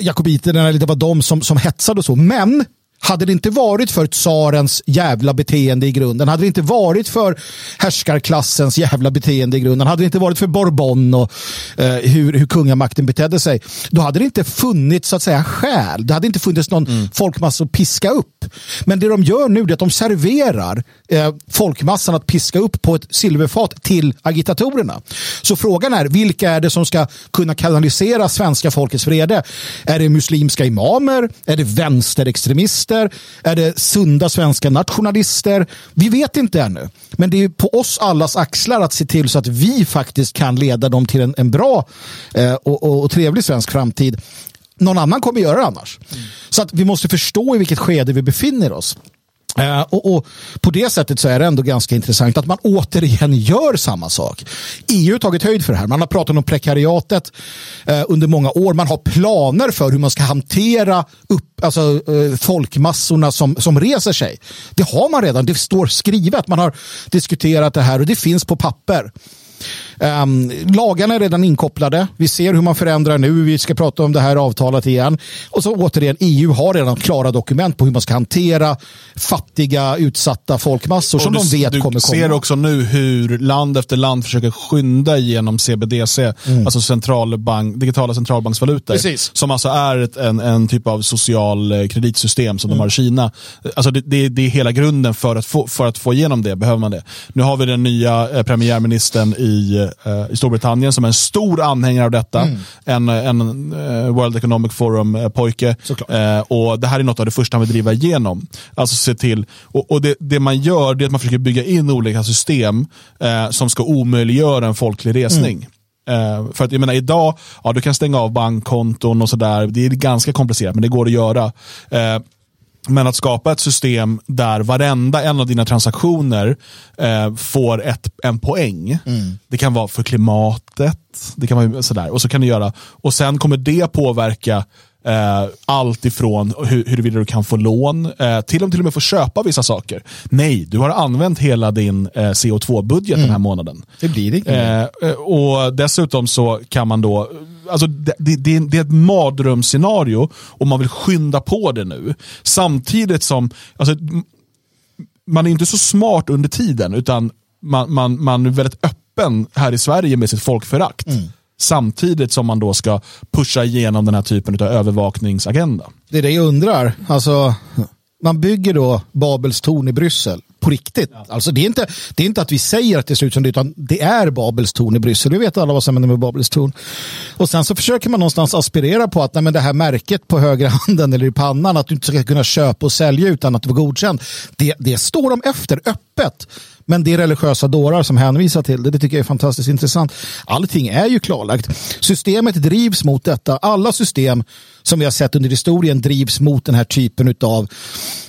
jakobiterna eller det var de som, som hetsade och så. Men hade det inte varit för tsarens jävla beteende i grunden, hade det inte varit för härskarklassens jävla beteende i grunden, hade det inte varit för Bourbon och eh, hur, hur kungamakten betedde sig, då hade det inte funnits så att säga skäl. Det hade inte funnits någon mm. folkmassa att piska upp. Men det de gör nu är att de serverar eh, folkmassan att piska upp på ett silverfat till agitatorerna. Så frågan är, vilka är det som ska kunna kanalisera svenska folkets vrede? Är det muslimska imamer? Är det vänsterextremister? Nationalister? Är det sunda svenska nationalister? Vi vet inte ännu. Men det är på oss allas axlar att se till så att vi faktiskt kan leda dem till en, en bra eh, och, och, och trevlig svensk framtid någon annan kommer göra det annars. Mm. Så att vi måste förstå i vilket skede vi befinner oss. Eh, och, och, På det sättet så är det ändå ganska intressant att man återigen gör samma sak. EU har tagit höjd för det här. Man har pratat om prekariatet eh, under många år. Man har planer för hur man ska hantera upp, alltså, eh, folkmassorna som, som reser sig. Det har man redan. Det står skrivet. Man har diskuterat det här och det finns på papper. Um, lagarna är redan inkopplade. Vi ser hur man förändrar nu. Vi ska prata om det här avtalet igen. Och så återigen, EU har redan klara dokument på hur man ska hantera fattiga, utsatta folkmassor som du, de vet kommer komma. Du ser också nu hur land efter land försöker skynda igenom CBDC, mm. alltså centralbank, digitala centralbanksvalutor. Precis. Som alltså är ett, en, en typ av social eh, kreditsystem som mm. de har i Kina. Alltså det, det, det, är hela grunden för att, få, för att få igenom det, behöver man det. Nu har vi den nya eh, premiärministern i Eh, i Storbritannien som är en stor anhängare av detta. Mm. En, en uh, World Economic Forum-pojke. Uh, och Det här är något av det första han vill driva igenom. Alltså se till, och, och det, det, man gör det är att man försöker bygga in olika system uh, som ska omöjliggöra en folklig resning. Mm. för att jag menar idag, ja du kan stänga av bankkonton och sådär. Det är ganska komplicerat men det går att göra. Men att skapa ett system där varenda en av dina transaktioner eh, får ett, en poäng. Mm. Det kan vara för klimatet, det kan vara sådär. Och så kan du göra, och sen kommer det påverka Eh, allt ifrån hur, huruvida du kan få lån eh, till om till och med få köpa vissa saker. Nej, du har använt hela din eh, CO2-budget mm. den här mm. månaden. Det blir det. Eh, eh, och dessutom så kan man då Alltså det, det, det, är ett mardrömsscenario och man vill skynda på det nu. Samtidigt som, alltså, man är inte så smart under tiden utan man, man, man är väldigt öppen här i Sverige med sitt folkförakt. Mm samtidigt som man då ska pusha igenom den här typen av övervakningsagenda. Det är det jag undrar. Alltså, man bygger då Babels torn i Bryssel på riktigt. Ja. Alltså det, är inte, det är inte att vi säger att det ser ut som det, utan det är Babels torn i Bryssel. Vi vet alla vad som händer med Babels torn. Och sen så försöker man någonstans aspirera på att nej, men det här märket på högra handen eller i pannan, att du inte ska kunna köpa och sälja utan att du var godkänd. Det, det står de efter öppet. Men det är religiösa dårar som hänvisar till det. Det tycker jag är fantastiskt intressant. Allting är ju klarlagt. Systemet drivs mot detta. Alla system som vi har sett under historien drivs mot den här typen av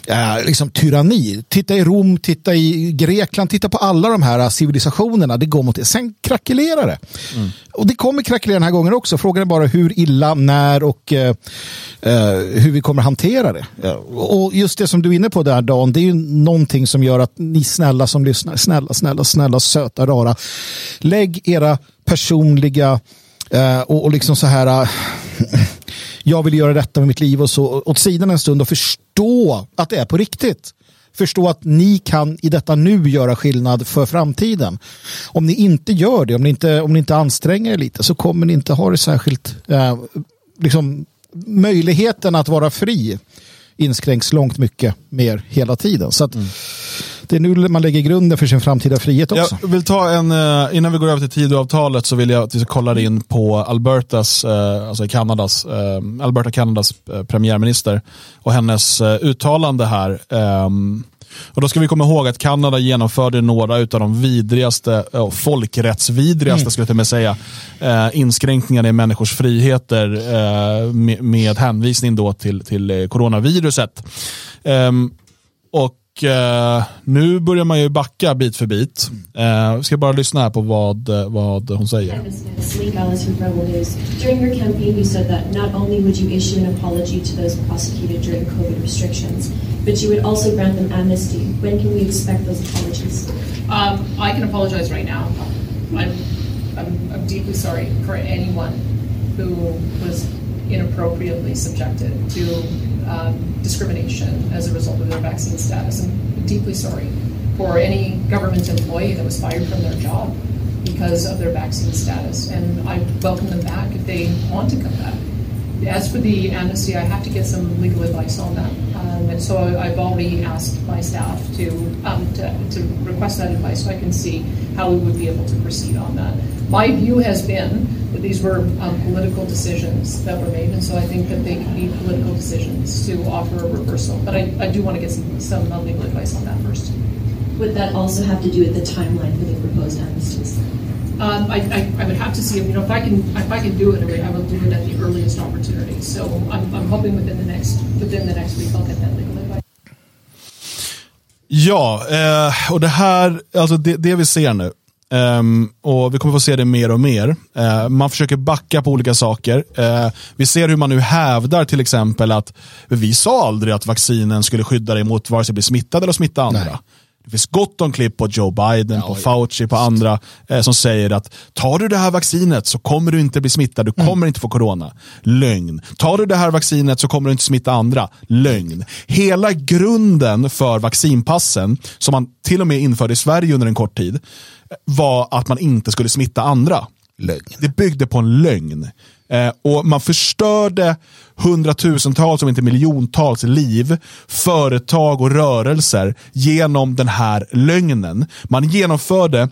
eh, liksom tyranni. Titta i Rom, titta i Grekland, titta på alla de här civilisationerna. Det går mot det. Sen krackelerar det. Mm. Och det kommer krackelera den här gången också. Frågan är bara hur illa, när och eh, eh, hur vi kommer hantera det. Och just det som du är inne på där Dan, det är ju någonting som gör att ni snälla som lyssnar, snälla, snälla, snälla, söta, rara, lägg era personliga eh, och, och liksom så här eh, jag vill göra detta med mitt liv och så åt sidan en stund och förstå att det är på riktigt. Förstå att ni kan i detta nu göra skillnad för framtiden. Om ni inte gör det, om ni inte, om ni inte anstränger er lite så kommer ni inte ha det särskilt, eh, liksom möjligheten att vara fri inskränks långt mycket mer hela tiden. Så att, mm det är nu man lägger grunden för sin framtida frihet också. Jag vill ta en, eh, innan vi går över till Tidöavtalet så vill jag att vi ska kolla in på Albertas, eh, alltså Kanadas, eh, Alberta Kanadas premiärminister och hennes uttalande här. Ehm, och då ska vi komma ihåg att Kanada genomförde några av de vidrigaste, folkrättsvidrigaste mm. skulle jag med säga, inskränkningar i människors friheter med, hänvisning då till, till coronaviruset. Ehm, och och eh, nu börjar man ju backa bit för bit. Eh, ska bara lyssna här på vad, vad hon säger. During your campaign you said that not only would you issue an apology to those prosecuted during COVID restrictions, but you would also grant them amnesty. When can we expect those apologies? Um, I can apologize right now. I'm, I'm, I'm deeply sorry for anyone who was inappropriately subjected to um, discrimination as a result of their vaccine status. I'm deeply sorry for any government employee that was fired from their job because of their vaccine status, and I welcome them back if they want to come back. As for the amnesty, I have to get some legal advice on that. Um, and so I've already asked my staff to, um, to, to request that advice so I can see how we would be able to proceed on that. My view has been that these were um, political decisions that were made, and so I think that they could be political decisions to offer a reversal. But I, I do want to get some, some legal advice on that first. Would that also have to do with the timeline for the proposed amnesties? Um, I, I, I, would have to see, you know, if I can, if I can do it, I will do it at the earliest opportunity. So I'm, I'm hoping within the next, within the next week, I'll get that legal advice. Ja, eh, och det här, alltså det, det vi ser nu, Um, och Vi kommer få se det mer och mer. Uh, man försöker backa på olika saker. Uh, vi ser hur man nu hävdar till exempel att vi sa aldrig att vaccinen skulle skydda dig mot vare sig bli smittad eller smitta andra. Det finns gott om klipp på Joe Biden, ja, på Fauci, på andra eh, som säger att tar du det här vaccinet så kommer du inte bli smittad, du mm. kommer inte få corona. Lögn. Tar du det här vaccinet så kommer du inte smitta andra. Lögn. Hela grunden för vaccinpassen, som man till och med införde i Sverige under en kort tid, var att man inte skulle smitta andra. Lögn. Det byggde på en lögn. Eh, och Man förstörde hundratusentals, om inte miljontals liv, företag och rörelser genom den här lögnen. Man genomförde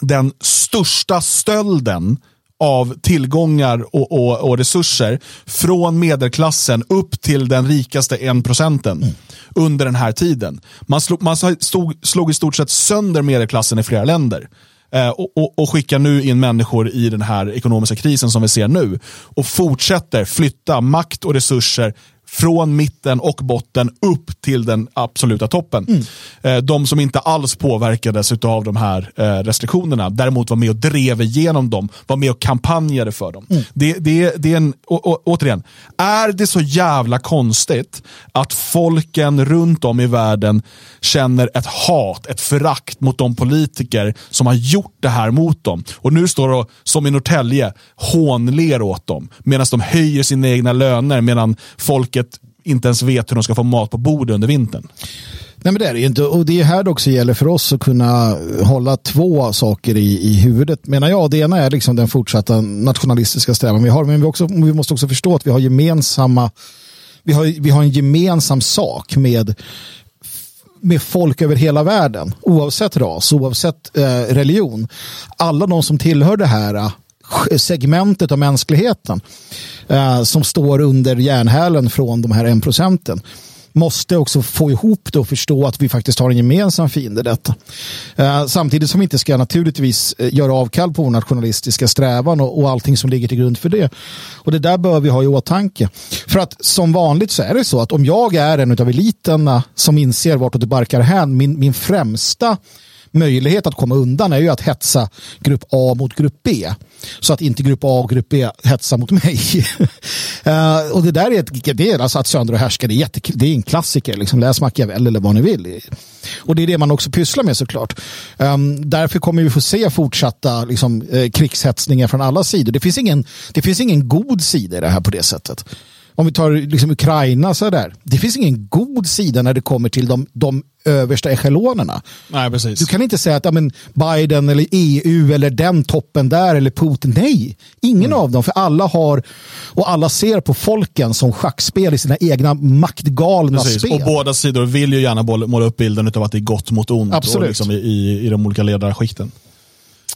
den största stölden av tillgångar och, och, och, resurser från medelklassen upp till den rikaste en procenten mm. under den här tiden. Man, slog, man stod, slog i stort sett sönder medelklassen i flera länder. Eh, och, och, och, skickar nu in människor i den här ekonomiska krisen som vi ser nu och fortsätter flytta makt och resurser från mitten och botten upp till den absoluta toppen. Mm. Eh, de som inte alls påverkades av de här eh, restriktionerna, däremot var med och drev igenom dem, var med och kampanjade för dem. Mm. Det, det, det är en, å, å, återigen, är det så jävla konstigt att folken runt om i världen känner ett hat, ett förakt mot de politiker som har gjort det här mot dem. Och nu står de, som i Norrtälje, hånler åt dem medan de höjer sina egna löner medan folket inte ens vet hur de ska få mat på bordet under vintern. Nej men det är det inte och det är här det också gäller för oss att kunna hålla två saker i, i huvudet menar jag. Det ena är liksom den fortsatta nationalistiska strävan vi har men vi, också, vi måste också förstå att vi har gemensamma vi har, vi har en gemensam sak med med folk över hela världen, oavsett ras, oavsett eh, religion. Alla de som tillhör det här segmentet av mänskligheten eh, som står under järnhälen från de här en procenten måste också få ihop det och förstå att vi faktiskt har en gemensam fiende i detta. Eh, samtidigt som vi inte ska naturligtvis eh, göra avkall på vår nationalistiska strävan och, och allting som ligger till grund för det. Och det där bör vi ha i åtanke. För att som vanligt så är det så att om jag är en av eliterna som inser vartåt det barkar hän, min, min främsta möjlighet att komma undan är ju att hetsa grupp A mot grupp B. Så att inte grupp A och grupp B hetsar mot mig. uh, och det där är, ett, det är alltså att söndra och härska, det är, jätte, det är en klassiker. Liksom, läs Machiavelli eller vad ni vill. Och det är det man också pysslar med såklart. Um, därför kommer vi få se fortsatta liksom, eh, krigshetsningar från alla sidor. Det finns, ingen, det finns ingen god sida i det här på det sättet om vi tar liksom Ukraina så där. Det finns ingen god sida när det kommer till de, de översta echelonerna. Nej, precis. Du kan inte säga att ja, men Biden eller EU eller den toppen där eller Putin. Nej, ingen mm. av dem. För alla har och alla ser på folken som schackspel i sina egna maktgalna precis. spel. Och båda sidor vill ju gärna måla upp bilden av att det är gott mot ont Absolut. Och liksom i, i, i de olika ledarskikten.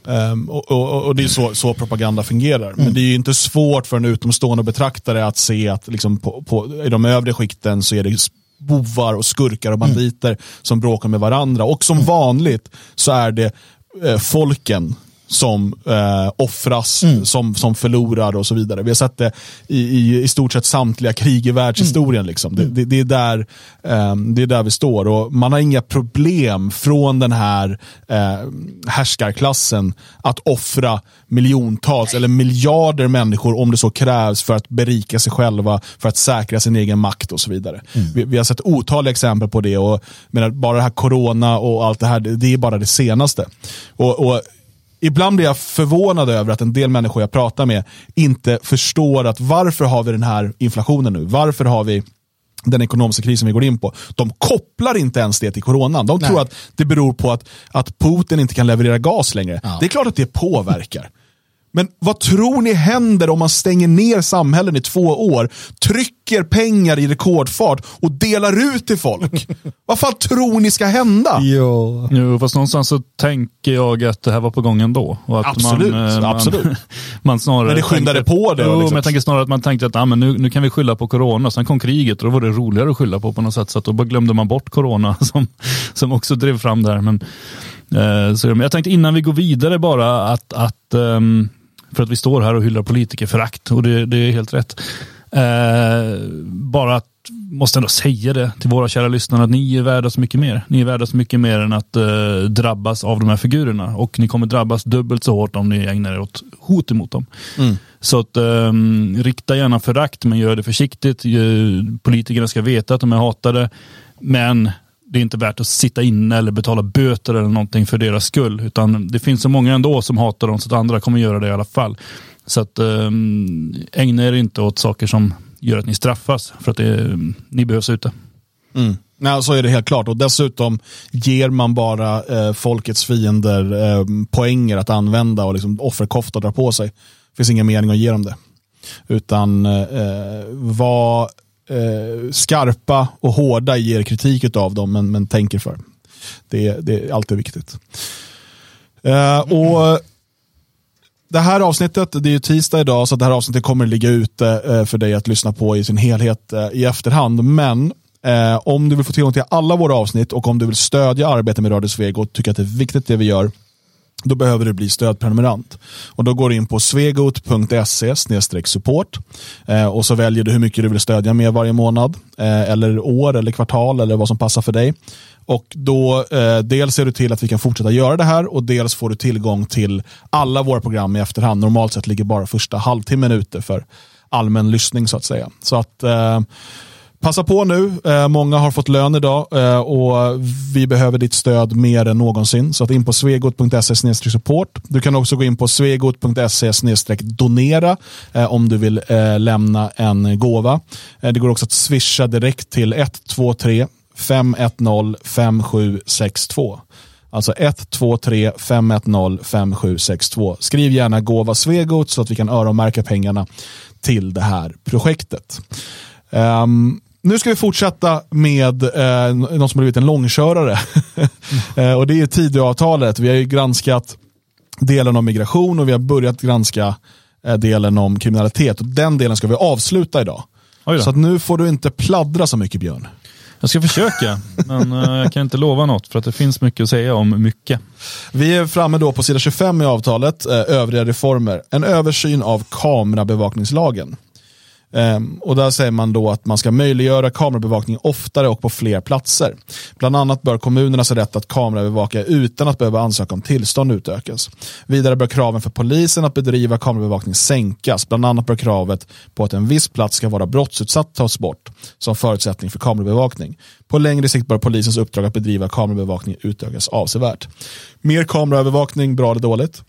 Um, och, och, och, det är så, så propaganda fungerar. Mm. Men det är inte svårt för en utomstående betraktare att se att liksom på, på, i de övre skikten så är det bovar och skurkar och mm. banditer mm. som bråkar med varandra. Och som vanligt så är det eh, folken som eh, offras, mm. som, som förlorar och så vidare. Vi har sett det i, i, i stort sett samtliga krig i världshistorien. Mm. Liksom. Det, det, det, är där, eh, det är där vi står och man har inga problem från den här eh, härskarklassen att offra miljontals eller miljarder människor om det så krävs för att berika sig själva, för att säkra sin egen makt och så vidare. Mm. Vi, vi, har sett otaliga exempel på det och menar, bara det här corona och allt det här, det, det är bara det senaste. och, och ibland blir jag förvånad över att en del människor jag pratar med inte förstår att varför har vi den här inflationen nu? Varför har vi den ekonomiska krisen vi går in på. De kopplar inte ens det till coronan. De Nej. tror att det beror på att, att Putin inte kan leverera gas längre. Ja. Det är klart att det påverkar. Men vad tror ni händer om man stänger ner samhällen i två år, trycker pengar i rekordfart och delar ut till folk? vad fan tror ni ska hända? Jo. jo, fast någonstans så tänker jag att det här var på gång ändå. Och att absolut, man, eh, man, absolut. man snarare men det skyndade tänkte, på det. Jo, liksom. men jag tänker snarare att man tänkte att ah, men nu, nu kan vi skylla på corona. Sen kom kriget och då var det roligare att skylla på på något sätt. Så att då bara glömde man bort corona som, som också drev fram det här. Men, eh, så, jag tänkte innan vi går vidare bara att, att um, för att vi står här och hyllar politikerförakt och det, det är helt rätt. Eh, bara att, måste ändå säga det till våra kära lyssnare att ni är värda så mycket mer. Ni är värda så mycket mer än att eh, drabbas av de här figurerna och ni kommer drabbas dubbelt så hårt om ni ägnar er åt hot emot dem. Mm. Så att, eh, rikta gärna förakt men gör det försiktigt. Politikerna ska veta att de är hatade men det är inte värt att sitta inne eller betala böter eller någonting för deras skull. Utan det finns så många ändå som hatar dem så att andra kommer göra det i alla fall. Så att um, ägna er inte åt saker som gör att ni straffas för att det, ni behövs ute. Mm. Nej, så är det helt klart. Och dessutom ger man bara eh, folkets fiender eh, poänger att använda och liksom offerkofta dra på sig. Det finns ingen mening att ge dem det. Utan eh, eh vad eh, skarpa och hårda i er kritik av dem, men, men tänker för. Det, det är alltid viktigt. Eh, och det här avsnittet, det är tisdag idag, så det här avsnittet kommer ligga ute eh, för dig att lyssna på i sin helhet eh, i efterhand. Men eh, om du vill få tillgång till alla våra avsnitt och om du vill stödja arbetet med Radio Sveg och tycker att det är viktigt det vi gör, då behöver du bli stödprenumerant. Och då går du in på svegot.se support eh, och så väljer du hur mycket du vill stödja med varje månad, eh, eller år eller kvartal eller vad som passar för dig. Och då eh, Dels ser du till att vi kan fortsätta göra det här och dels får du tillgång till alla våra program i efterhand. Normalt sett ligger bara första halvtimmen ute för allmän lyssning så att säga. Så att eh, Passa på nu, eh, många har fått lön idag eh, och vi behöver ditt stöd mer än någonsin. Så att in på svegot.se support. Du kan också gå in på svegot.se donera eh, om du vill eh, lämna en gåva. Eh, det går också att swisha direkt till 123 510 5762. Alltså 123 510 5762. Skriv gärna gåva Svegot så att vi kan öronmärka pengarna till det här projektet. Um, nu ska vi fortsätta med eh, något som blivit en långkörare. eh, och det är Tidöavtalet. Vi har ju granskat delen om migration och vi har börjat granska eh, delen om kriminalitet. Och den delen ska vi avsluta idag. Så att nu får du inte pladdra så mycket Björn. Jag ska försöka, men eh, jag kan inte lova något för att det finns mycket att säga om mycket. Vi är framme då på sida 25 i avtalet, eh, övriga reformer. En översyn av kamerabevakningslagen. Um, och där säger man då att man ska möjliggöra kamerabevakning oftare och på fler platser. Bland annat bör kommunernas rätt att kamerabevaka utan att behöva ansöka om tillstånd utökas. Vidare bör kraven för polisen att bedriva kamerabevakning sänkas. Bland annat bör kravet på att en viss plats ska vara brottsutsatt tas bort som förutsättning för kamerabevakning. På längre sikt bör polisens uppdrag att bedriva kamerabevakning utökas avsevärt. Mer kameraövervakning, bra eller dåligt?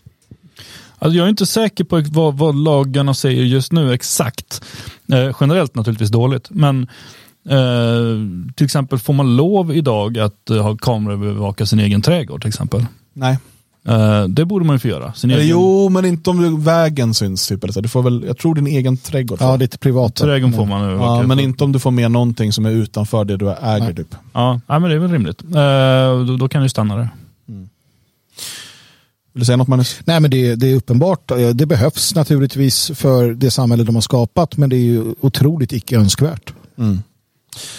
Alltså jag är inte säker på vad, vad lagarna säger just nu exakt. Eh, generellt naturligtvis dåligt, men eh, till exempel får man lov idag att eh, ha kamerabevaka sin egen trädgård till exempel? Nej. Eh, det borde man ju få göra. Sin egen... Jo, men inte om vägen syns. Typ, eller så. Du får väl, jag tror din egen trädgård. Ja, lite privat. Trädgården får man övervaka. Ja, men inte om du får med någonting som är utanför det du äger. Nej. Typ. Ja, men det är väl rimligt. Eh, då, då, kan du stanna där. Mm. Vill du säga något Magnus? Nej men det, det, är uppenbart. Det behövs naturligtvis för det samhälle de har skapat men det är ju otroligt icke önskvärt. Mm.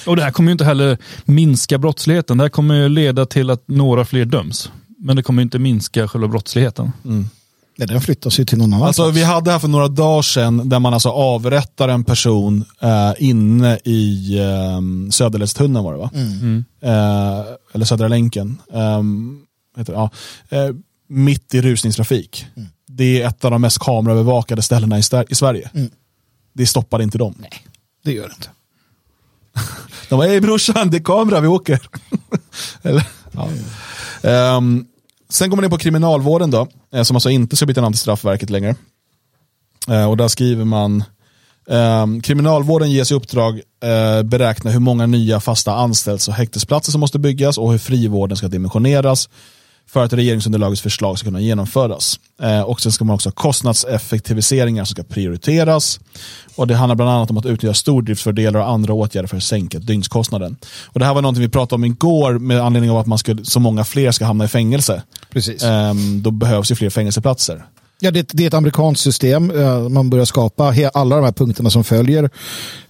Och det här kommer ju inte heller minska brottsligheten. Det här kommer ju leda till att några fler döms. Men det kommer inte minska själva brottsligheten. Mm. Ja, den flyttas ju till någon annan alltså, Vi hade här för några dagar sedan där man alltså avrättar en person eh, inne i eh, Söderledstunneln var det va? Mm. Eh, eller Södra länken. Um, heter det, ja. Mitt i rusningstrafik. Mm. Det är ett av de mest kameraövervakade ställena i, i Sverige. Mm. Det stoppade inte dem. Nej, det gör det inte. de var, hej brorsan, det är kamera, vi åker. Eller, ja. um, sen kommer man in på kriminalvården då, eh, som alltså inte ska byta namn till straffverket längre. Uh, och där skriver man Um, kriminalvården ges i uppdrag uh, beräkna hur många nya fasta anställs och häktesplatser som måste byggas och hur frivården ska dimensioneras för att regeringsunderlagets förslag ska kunna genomföras. Eh, och sen ska man också ha kostnadseffektiviseringar som ska prioriteras. Och Det handlar bland annat om att utnyttja stordriftsfördelar och andra åtgärder för att sänka dygnskostnaden. Och det här var något vi pratade om igår med anledning av att man skulle, så många fler ska hamna i fängelse. Precis. Eh, då behövs ju fler fängelseplatser. Ja, det, det, är ett amerikanskt system. Eh, man börjar skapa alla de här punkterna som följer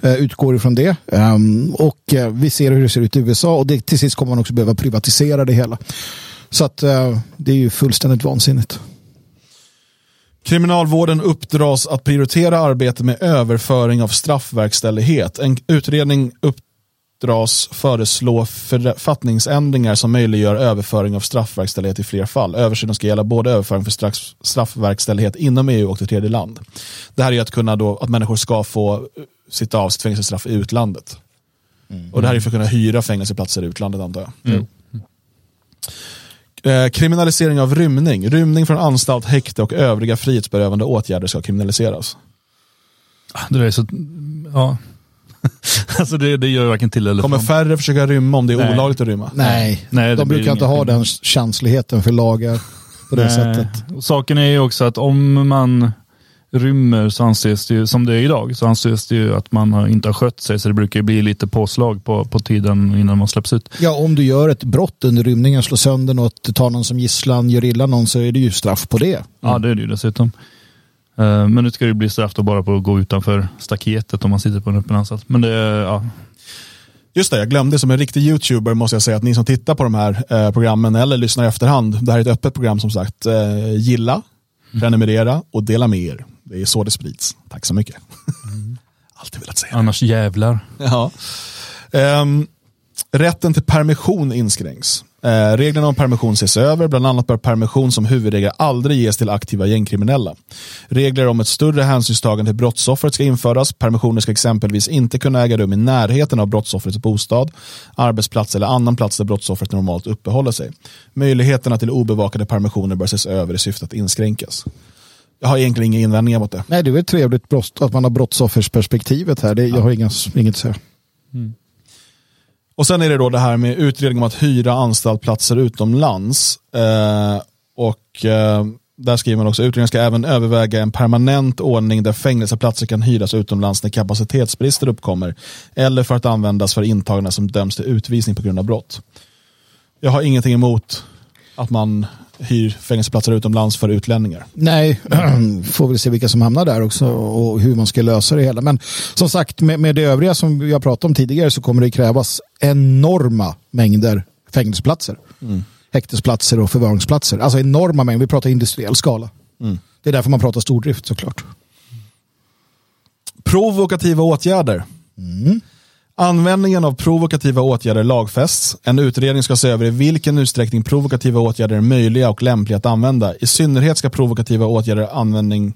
eh, utgår ifrån det. Ehm, och eh, vi ser hur det ser ut i USA och det, till sist kommer man också behöva privatisera det hela. Så att uh, det är ju fullständigt vansinnigt. Kriminalvården uppdras att prioritera arbetet med överföring av straffverkställighet. En utredning uppdras föreslå författningsändringar som möjliggör överföring av straffverkställighet i fler fall. Översynen ska gälla både överföring för straff, straffverkställighet inom EU och till tredje land. Det här är att, kunna då, att människor ska få sitta av sitt fängelsestraff i utlandet. Mm. Och det här är för att kunna hyra fängelseplatser i utlandet antar jag. Mm. Eh, kriminalisering av rymning. Rymning från anstalt, häkte och övriga frihetsberövande åtgärder ska kriminaliseras. Ah, det är så, ja. alltså det, det gör varken till eller Kommer från. färre försöka rymma om det är Nej. olagligt att rymma? Nej, Nej de brukar inte ha den känsligheten för lagar på det Nej. sättet. Och saken är ju också att om man rymmer så anses det ju, som det är idag, så anses det ju att man har, inte har skött sig. Så det brukar bli lite påslag på, på tiden innan man släpps ut. Ja, om du gör ett brott under rymningen, slår sönder något, tar någon som gisslan, gör illa någon så är det ju straff på det. Mm. Ja, det är det ju dessutom. Uh, men nu ska det bli straff då bara på att gå utanför staketet om man sitter på en öppen anstalt. Men det, ja. Just det, jag glömde som en riktig YouTuber måste jag säga att ni som tittar på de här eh, programmen eller lyssnar i efterhand, det här är ett öppet program som sagt, eh, gilla, prenumerera och dela med er. Det är så det sprids. Tack så mycket. Alltid velat säga. Annars jävlar. Ja. Ehm, rätten till permission inskränks. Eh, reglerna om permission ses över, bland annat bör permission som huvudregel aldrig ges till aktiva gängkriminella. Regler om ett större hänsynstagande till brottsoffret ska införas. Permissioner ska exempelvis inte kunna äga rum i närheten av brottsoffrets bostad, arbetsplats eller annan plats där brottsoffret normalt uppehåller sig. Möjligheterna till obevakade permissioner bör ses över i syfte att inskränkas. Jag har egentligen inga invändningar mot det. Nej, det är ett trevligt brott, att man har brottsoffersperspektivet här. Det, jag har inga, inget att säga. Och sen är det då det här med utredning om att hyra anstaltplatser utomlands. Eh, och eh, där skriver man också utredningen ska även överväga en permanent ordning där fängelseplatser kan hyras utomlands när kapacitetsbrister uppkommer eller för att användas för intagna som döms till utvisning på grund av brott. Jag har ingenting emot att man hyr fängelseplatser utomlands för utlänningar. Nej, får vi se vilka som hamnar där också och hur man ska lösa det hela. Men som sagt, med, med det övriga som vi har pratat om tidigare så kommer det krävas enorma mängder fängelseplatser. Mm. Häktesplatser och förvaringsplatser. Alltså enorma mängder, vi pratar industriell skala. Mm. Det är därför man pratar stordrift såklart. Provokativa åtgärder. Användningen av provokativa åtgärder lagfästs. En utredning ska se över i vilken utsträckning provokativa åtgärder är möjliga och lämpliga att använda. I synnerhet ska provokativa åtgärder användning,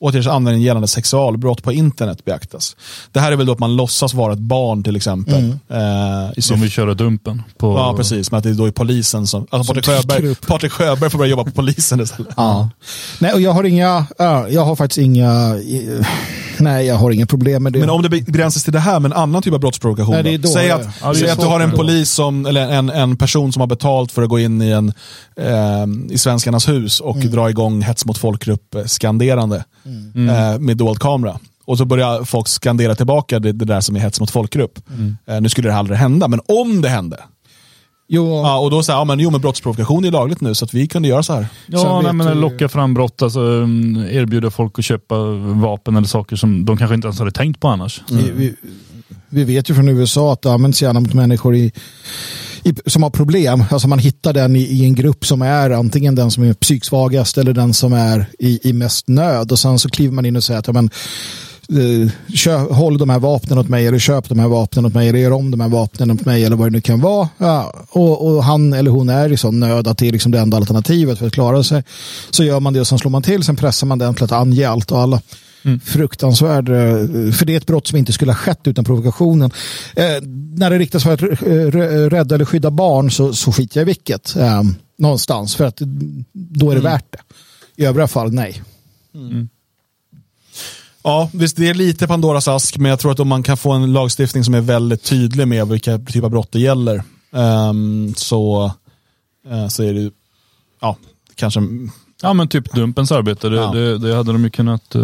åtgärders användning gällande sexualbrott på internet beaktas. Det här är väl då att man låtsas vara ett barn till exempel. Mm. Eh, i syfte, vill köra Dumpen. På, ja, precis. Men att det är då är polisen som... Alltså Som Patrik, Sjöberg. Patrik Sjöberg får börja jobba på polisen istället. Ja. Nej, och jag har inga, ja, jag har faktiskt inga, eh, nej, jag har inga problem med det. Men om det begränsas till det här med en annan typ av brottsprovokation. Nej, det är då? Säg ja, att, det är säg att du har en polis som, eller en, en person som har betalt för att gå in i, en, eh, i Svenskarnas hus och Mm. dra igång hets mot folkgrupp eh, skanderande eh, med dold kamera. Och så börjar folk skandera tillbaka det, det där som är hets mot folkgrupp. Eh, nu skulle det aldrig hända, men om det hände. Jo, Ja, och då säger ja, men jo men brottsprovokation är lagligt nu så att vi kunde göra så här. Ja, nej, men locka fram brott, alltså, um, erbjuda folk att köpa vapen eller saker som de kanske inte ens hade tänkt på annars. vi, vi, vi vet ju från USA att det används gärna mot människor i, i, som har problem. Alltså man hittar den i, i en grupp som är antingen den som är psyksvagast eller den som är i, i mest nöd. Och sen så kliver man in och säger att ja, men, eh, håll de här vapnen åt mig eller köp de här vapnen åt mig eller gör om de här vapnen åt mig eller vad det nu kan vara. Ja, och, och han eller hon är i sån nöd att det är liksom det enda alternativet för att klara sig. Så gör man det och sen slår man till, sen pressar man den till att ange allt och alla. Fruktansvärd, eh, för det är ett brott som inte skulle ha skett utan provokationen. Eh, när det riktas för att eh, rädda eller skydda barn så, så skiter jag i vilket. Eh, någonstans, för att då är det värt det. I övriga fall, nej. Ja, visst det är lite Pandoras ask, men jag tror att om man kan få en lagstiftning som är väldigt tydlig med vilka typ av brott det gäller, ehm, så, eh, så är det ja, kanske, Ja men typ Dumpens arbete, det, Ja. det, det hade de ju kunnat eh,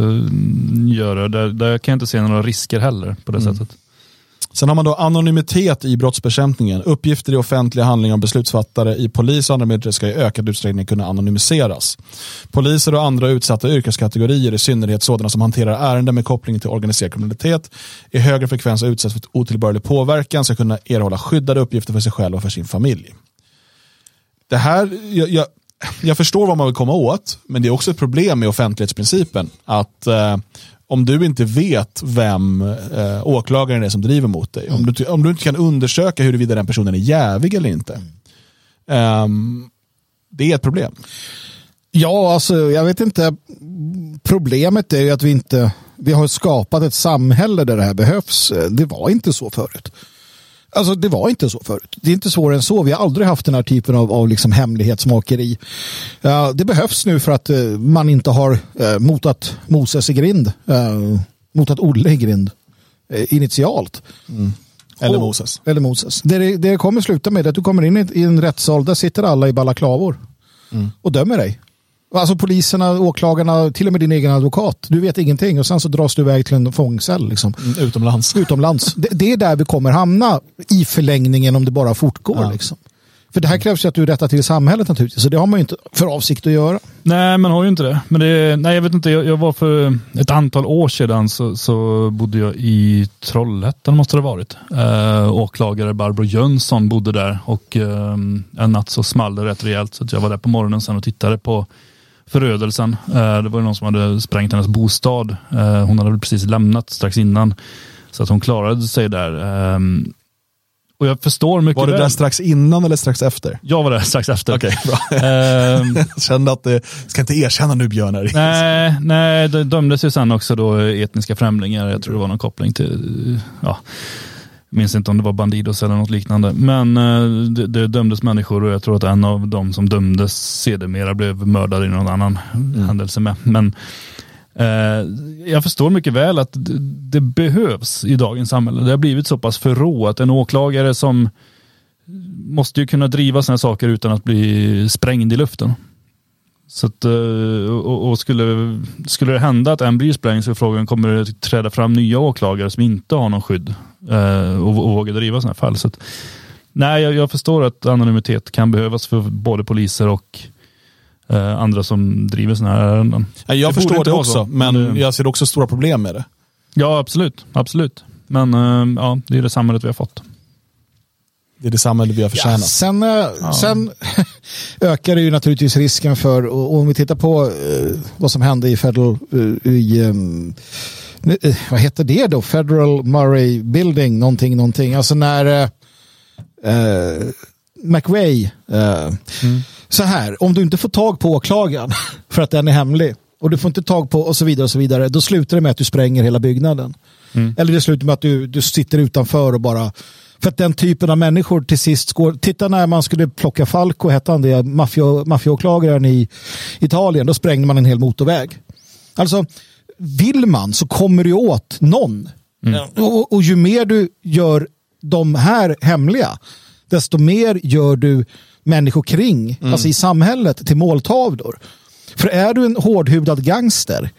göra. Där, där kan jag inte se några risker heller på det sättet. Sen har man då anonymitet i brottsbekämpningen. Uppgifter i offentliga handlingar om beslutsfattare i polis och andra myndigheter ska i ökad utsträckning kunna anonymiseras. Poliser och andra utsatta yrkeskategorier, i synnerhet sådana som hanterar ärenden med koppling till organiserad kriminalitet, i högre frekvens utsätts för otillbörlig påverkan, ska kunna erhålla skyddade uppgifter för sig själv och för sin familj. Det här, jag, jag, jag förstår vad man vill komma åt, men det är också ett problem med offentlighetsprincipen. Att eh, om du inte vet vem eh, åklagaren är som driver mot dig, om, du, om du inte kan undersöka huruvida den personen är jävig eller inte, ehm, det är ett problem. Ja, alltså jag vet inte. Problemet är ju att vi inte, vi har skapat ett samhälle där det här behövs. Det var inte så förut. Alltså det var inte så förut. Det är inte svårare än så. Vi har aldrig haft den här typen av, av liksom hemlighetsmakeri. Ja, det behövs nu för att eh, man inte har eh, motat Moses i grind. Eh, motat Olle i grind. Initialt. Eller Och- Moses. Eller Moses. Det, det, det kommer sluta med är att du kommer in i, i en rättssal, där sitter alla i balaklavor och dömer dig. Alltså poliserna, åklagarna, till och med din egen advokat. Du vet ingenting och sen så dras du iväg till en fångcell. Liksom. Mm, Utomlands. Utomlands. Det, det är där vi kommer hamna i förlängningen om det bara fortgår. Ja. Liksom. För det här krävs ju att du rättar till samhället naturligtvis. Så det har man ju inte för avsikt att göra. Nej, man har ju inte det. Men det, nej, jag vet inte. Jag, jag var för ett antal år sedan så, så bodde jag i Trollhättan måste det ha varit. Eh, åklagare Barbro Jönsson bodde där och eh, en natt så small det rätt rejält. Så jag var där på morgonen sen och tittade på förödelsen. Eh, det var någon som hade sprängt hennes bostad. Eh, hon hade väl precis lämnat strax innan. Så att hon klarade sig där. Ehm, och jag förstår mycket Var du väl. där strax innan eller strax efter? Jag var där strax efter. Okej, bra. Ehm, kände att det, ska inte erkänna nu Björn. Här. nej, nej, det dömdes ju sen också då etniska främlingar. Jag tror det var någon koppling till, ja, minns inte om det var Bandidos eller något liknande. Men eh, det, det dömdes människor och jag tror att en av de som dömdes sedermera blev mördad i någon annan händelse med. Men eh, jag förstår mycket väl att det, det behövs i dagens samhälle. Det har blivit så pass förråat. En åklagare som måste ju kunna driva sådana saker utan att bli sprängd i luften. Så att, eh, och, och skulle, skulle det hända att en blir sprängd så är frågan, kommer det träda fram nya åklagare som inte har någon skydd eh, och, och vågar driva sådana här fall? Så att, nej, jag, jag förstår att anonymitet kan behövas för både poliser och eh, andra som driver sådana här ärenden. Ja, jag Det förstår det också, så. men Det- jag ser också stora problem med det. Ja, absolut. absolut. Men eh, ja, det är det samhället vi har fått. Det är det samhälle vi har Ja, förtjänat. sen eh, sen ökar det ju naturligtvis risken för, och, om vi tittar på eh, vad som hände i Federal, eh, i, ehm, eh, vad heter det då? Federal Murray Building, någonting, någonting. Alltså när eh, eh, McVeigh, eh, så här, om du inte får tag på åklagaren för att den är hemlig och du får inte tag på och så vidare och så vidare, då slutar det med att du spränger hela byggnaden. Eller det slutar med att du, du sitter utanför och bara för att den typen av människor till sist går... Titta när man skulle plocka Falco, hette han det, maffia- maffiaåklagaren i Italien, då sprängde man en hel motorväg. Alltså, vill man så kommer du åt någon. Och, och, och ju mer du gör de här hemliga, desto mer gör du människor kring, alltså i samhället, till måltavlor. För är du en hårdhudad gangster,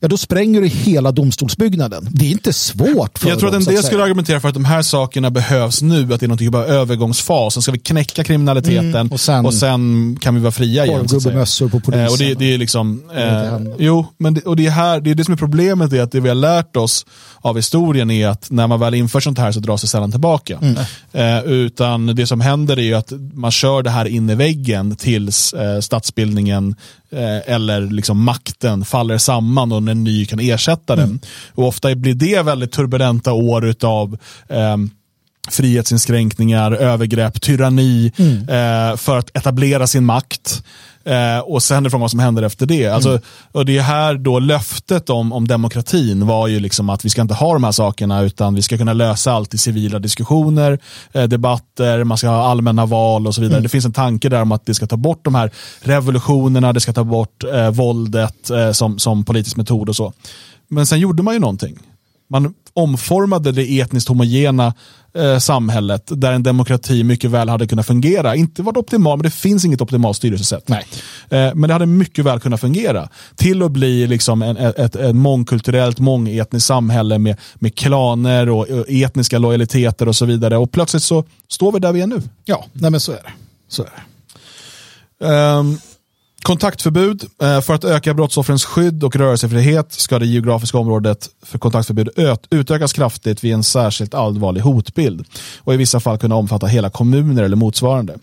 ja då spränger du hela domstolsbyggnaden. Det är inte svårt för Jag tror att en del skulle argumentera för att de här sakerna behövs nu, att det är någon typ av övergångsfas. Sen ska vi knäcka kriminaliteten Mm, och och, sen- sen, kan vi vara fria igen. Korvgubbemössor på polisen. Eh, och det, det är liksom, eh, jo, men det, och det är här, det är det som är problemet, är att det vi har lärt oss av historien är att när man väl inför sånt här så dras det sällan tillbaka. Mm. Eh, utan det som händer är att man kör det här in i väggen tills eh, statsbildningen eh, eller liksom makten faller samman och en ny kan ersätta den. Och ofta blir det väldigt turbulenta år utav ehm, frihetsinskränkningar, övergrepp, tyranni eh, för att etablera sin makt. Eh, och sen är frågan vad som händer efter det. Alltså, och det är här då löftet om, om demokratin var ju liksom att vi ska inte ha de här sakerna utan vi ska kunna lösa allt i civila diskussioner, eh, debatter, man ska ha allmänna val och så vidare. Det finns en tanke där om att det ska ta bort de här revolutionerna, det ska ta bort eh, våldet eh, som, som politisk metod och så. Men sen gjorde man ju någonting. Man omformade det etniskt homogena eh, samhället där en demokrati mycket väl hade kunnat fungera. Inte varit optimal, men det finns inget optimalt styrelsesätt. Nej. Eh, men det hade mycket väl kunnat fungera. Till att bli liksom en, ett, ett, mångkulturellt, mångetniskt samhälle med, med klaner och, och etniska lojaliteter och så vidare. Och plötsligt så står vi där vi är nu. Ja, nej men så är det. Så är det. Ehm, kontaktförbud. Eh, för att öka brottsoffrens skydd och rörelsefrihet ska det geografiska området för kontaktförbud utökas kraftigt vid en särskilt allvarlig hotbild och i vissa fall kunna omfatta hela kommuner eller motsvarande.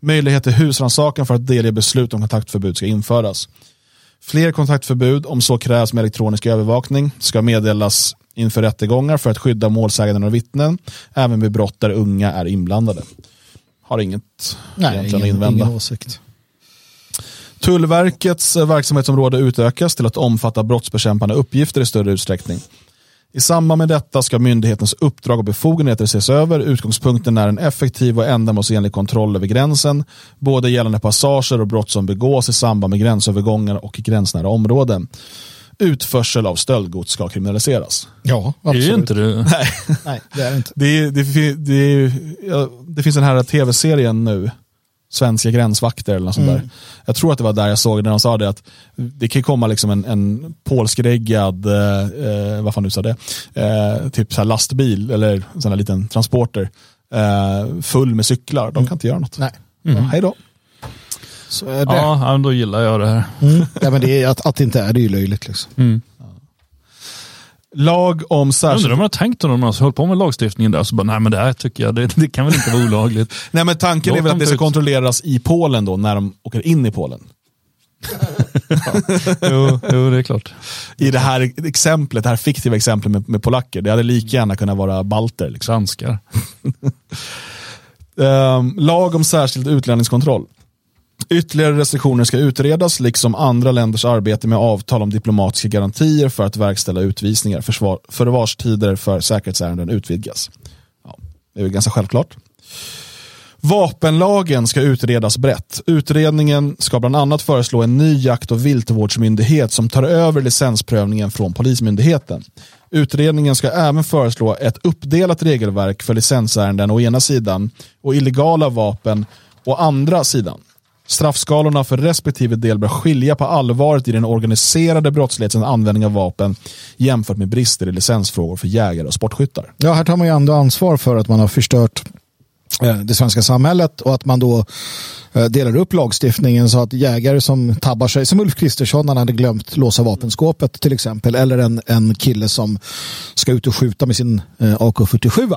Möjlighet till husrannsakan för att delge beslut om kontaktförbud ska införas. Fler kontaktförbud, om så krävs med elektronisk övervakning, ska meddelas inför rättegångar för att skydda målsäganden och vittnen, även vid brott där unga är inblandade. Har inget Nej, egentligen att ingen, invända. ingen åsikt. Tullverkets eh, verksamhetsområde utökas till att omfatta brottsbekämpande uppgifter i större utsträckning. I samband med detta ska myndighetens uppdrag och befogenheter ses över. Utgångspunkten är en effektiv och ändamålsenlig kontroll över gränsen, både gällande passager och brott som begås i samband med gränsövergångar och gränsnära områden. Utförsel av stöldgods ska kriminaliseras. Ja, Det är absolut. ju inte det. Nej, Nej, det är det inte. det, är- det, det, är- det finns den här tv-serien nu, Svenska gränsvakter eller något sånt där. Jag tror att det var där jag såg när de sa det att det kan komma liksom en, en polskreggad, eh, eh, vad fan du sa det, eh, typ så här lastbil eller sån här liten transporter eh, full med cyklar. De kan inte göra något. Nej. Mm. Hej då. Så är det. Ja, då gillar jag det här. Mm. Ja, men det är, att, att det inte är det är ju löjligt. Liksom. Lag om särskilt... undrar om de har tänkt om de har hållit på med lagstiftningen där så bara, nej men det här tycker jag, det, det kan väl inte vara olagligt. nej men tanken Låt är väl att det ska ut. kontrolleras i Polen då, när de åker in i Polen. jo, jo, det är klart. I det här exemplet, det här fiktiva exemplet med, med polacker, det hade lika gärna kunnat vara balter. Liksom. Svenskar. um, lag om särskild utlänningskontroll. Ytterligare restriktioner ska utredas, liksom andra länders arbete med avtal om diplomatiska garantier för att verkställa utvisningar. Försvar, förvarstider för säkerhetsärenden utvidgas. Ja, det är väl ganska självklart. Vapenlagen ska utredas brett. Utredningen ska bland annat föreslå en ny jakt och viltvårdsmyndighet som tar över licensprövningen från Polismyndigheten. Utredningen ska även föreslå ett uppdelat regelverk för licensärenden å ena sidan och illegala vapen å andra sidan. Straffskalorna för respektive del bör skilja på allvaret i den organiserade brottslighetens användning av vapen jämfört med brister i licensfrågor för jägare och sportskyttar. Ja, här tar man ju ändå ansvar för att man har förstört det svenska samhället och att man då eh, delar upp lagstiftningen så att jägare som tabbar sig, som Ulf Kristersson, han hade glömt låsa vapenskåpet till exempel, eller en, en kille som ska ut och skjuta med sin eh, AK47,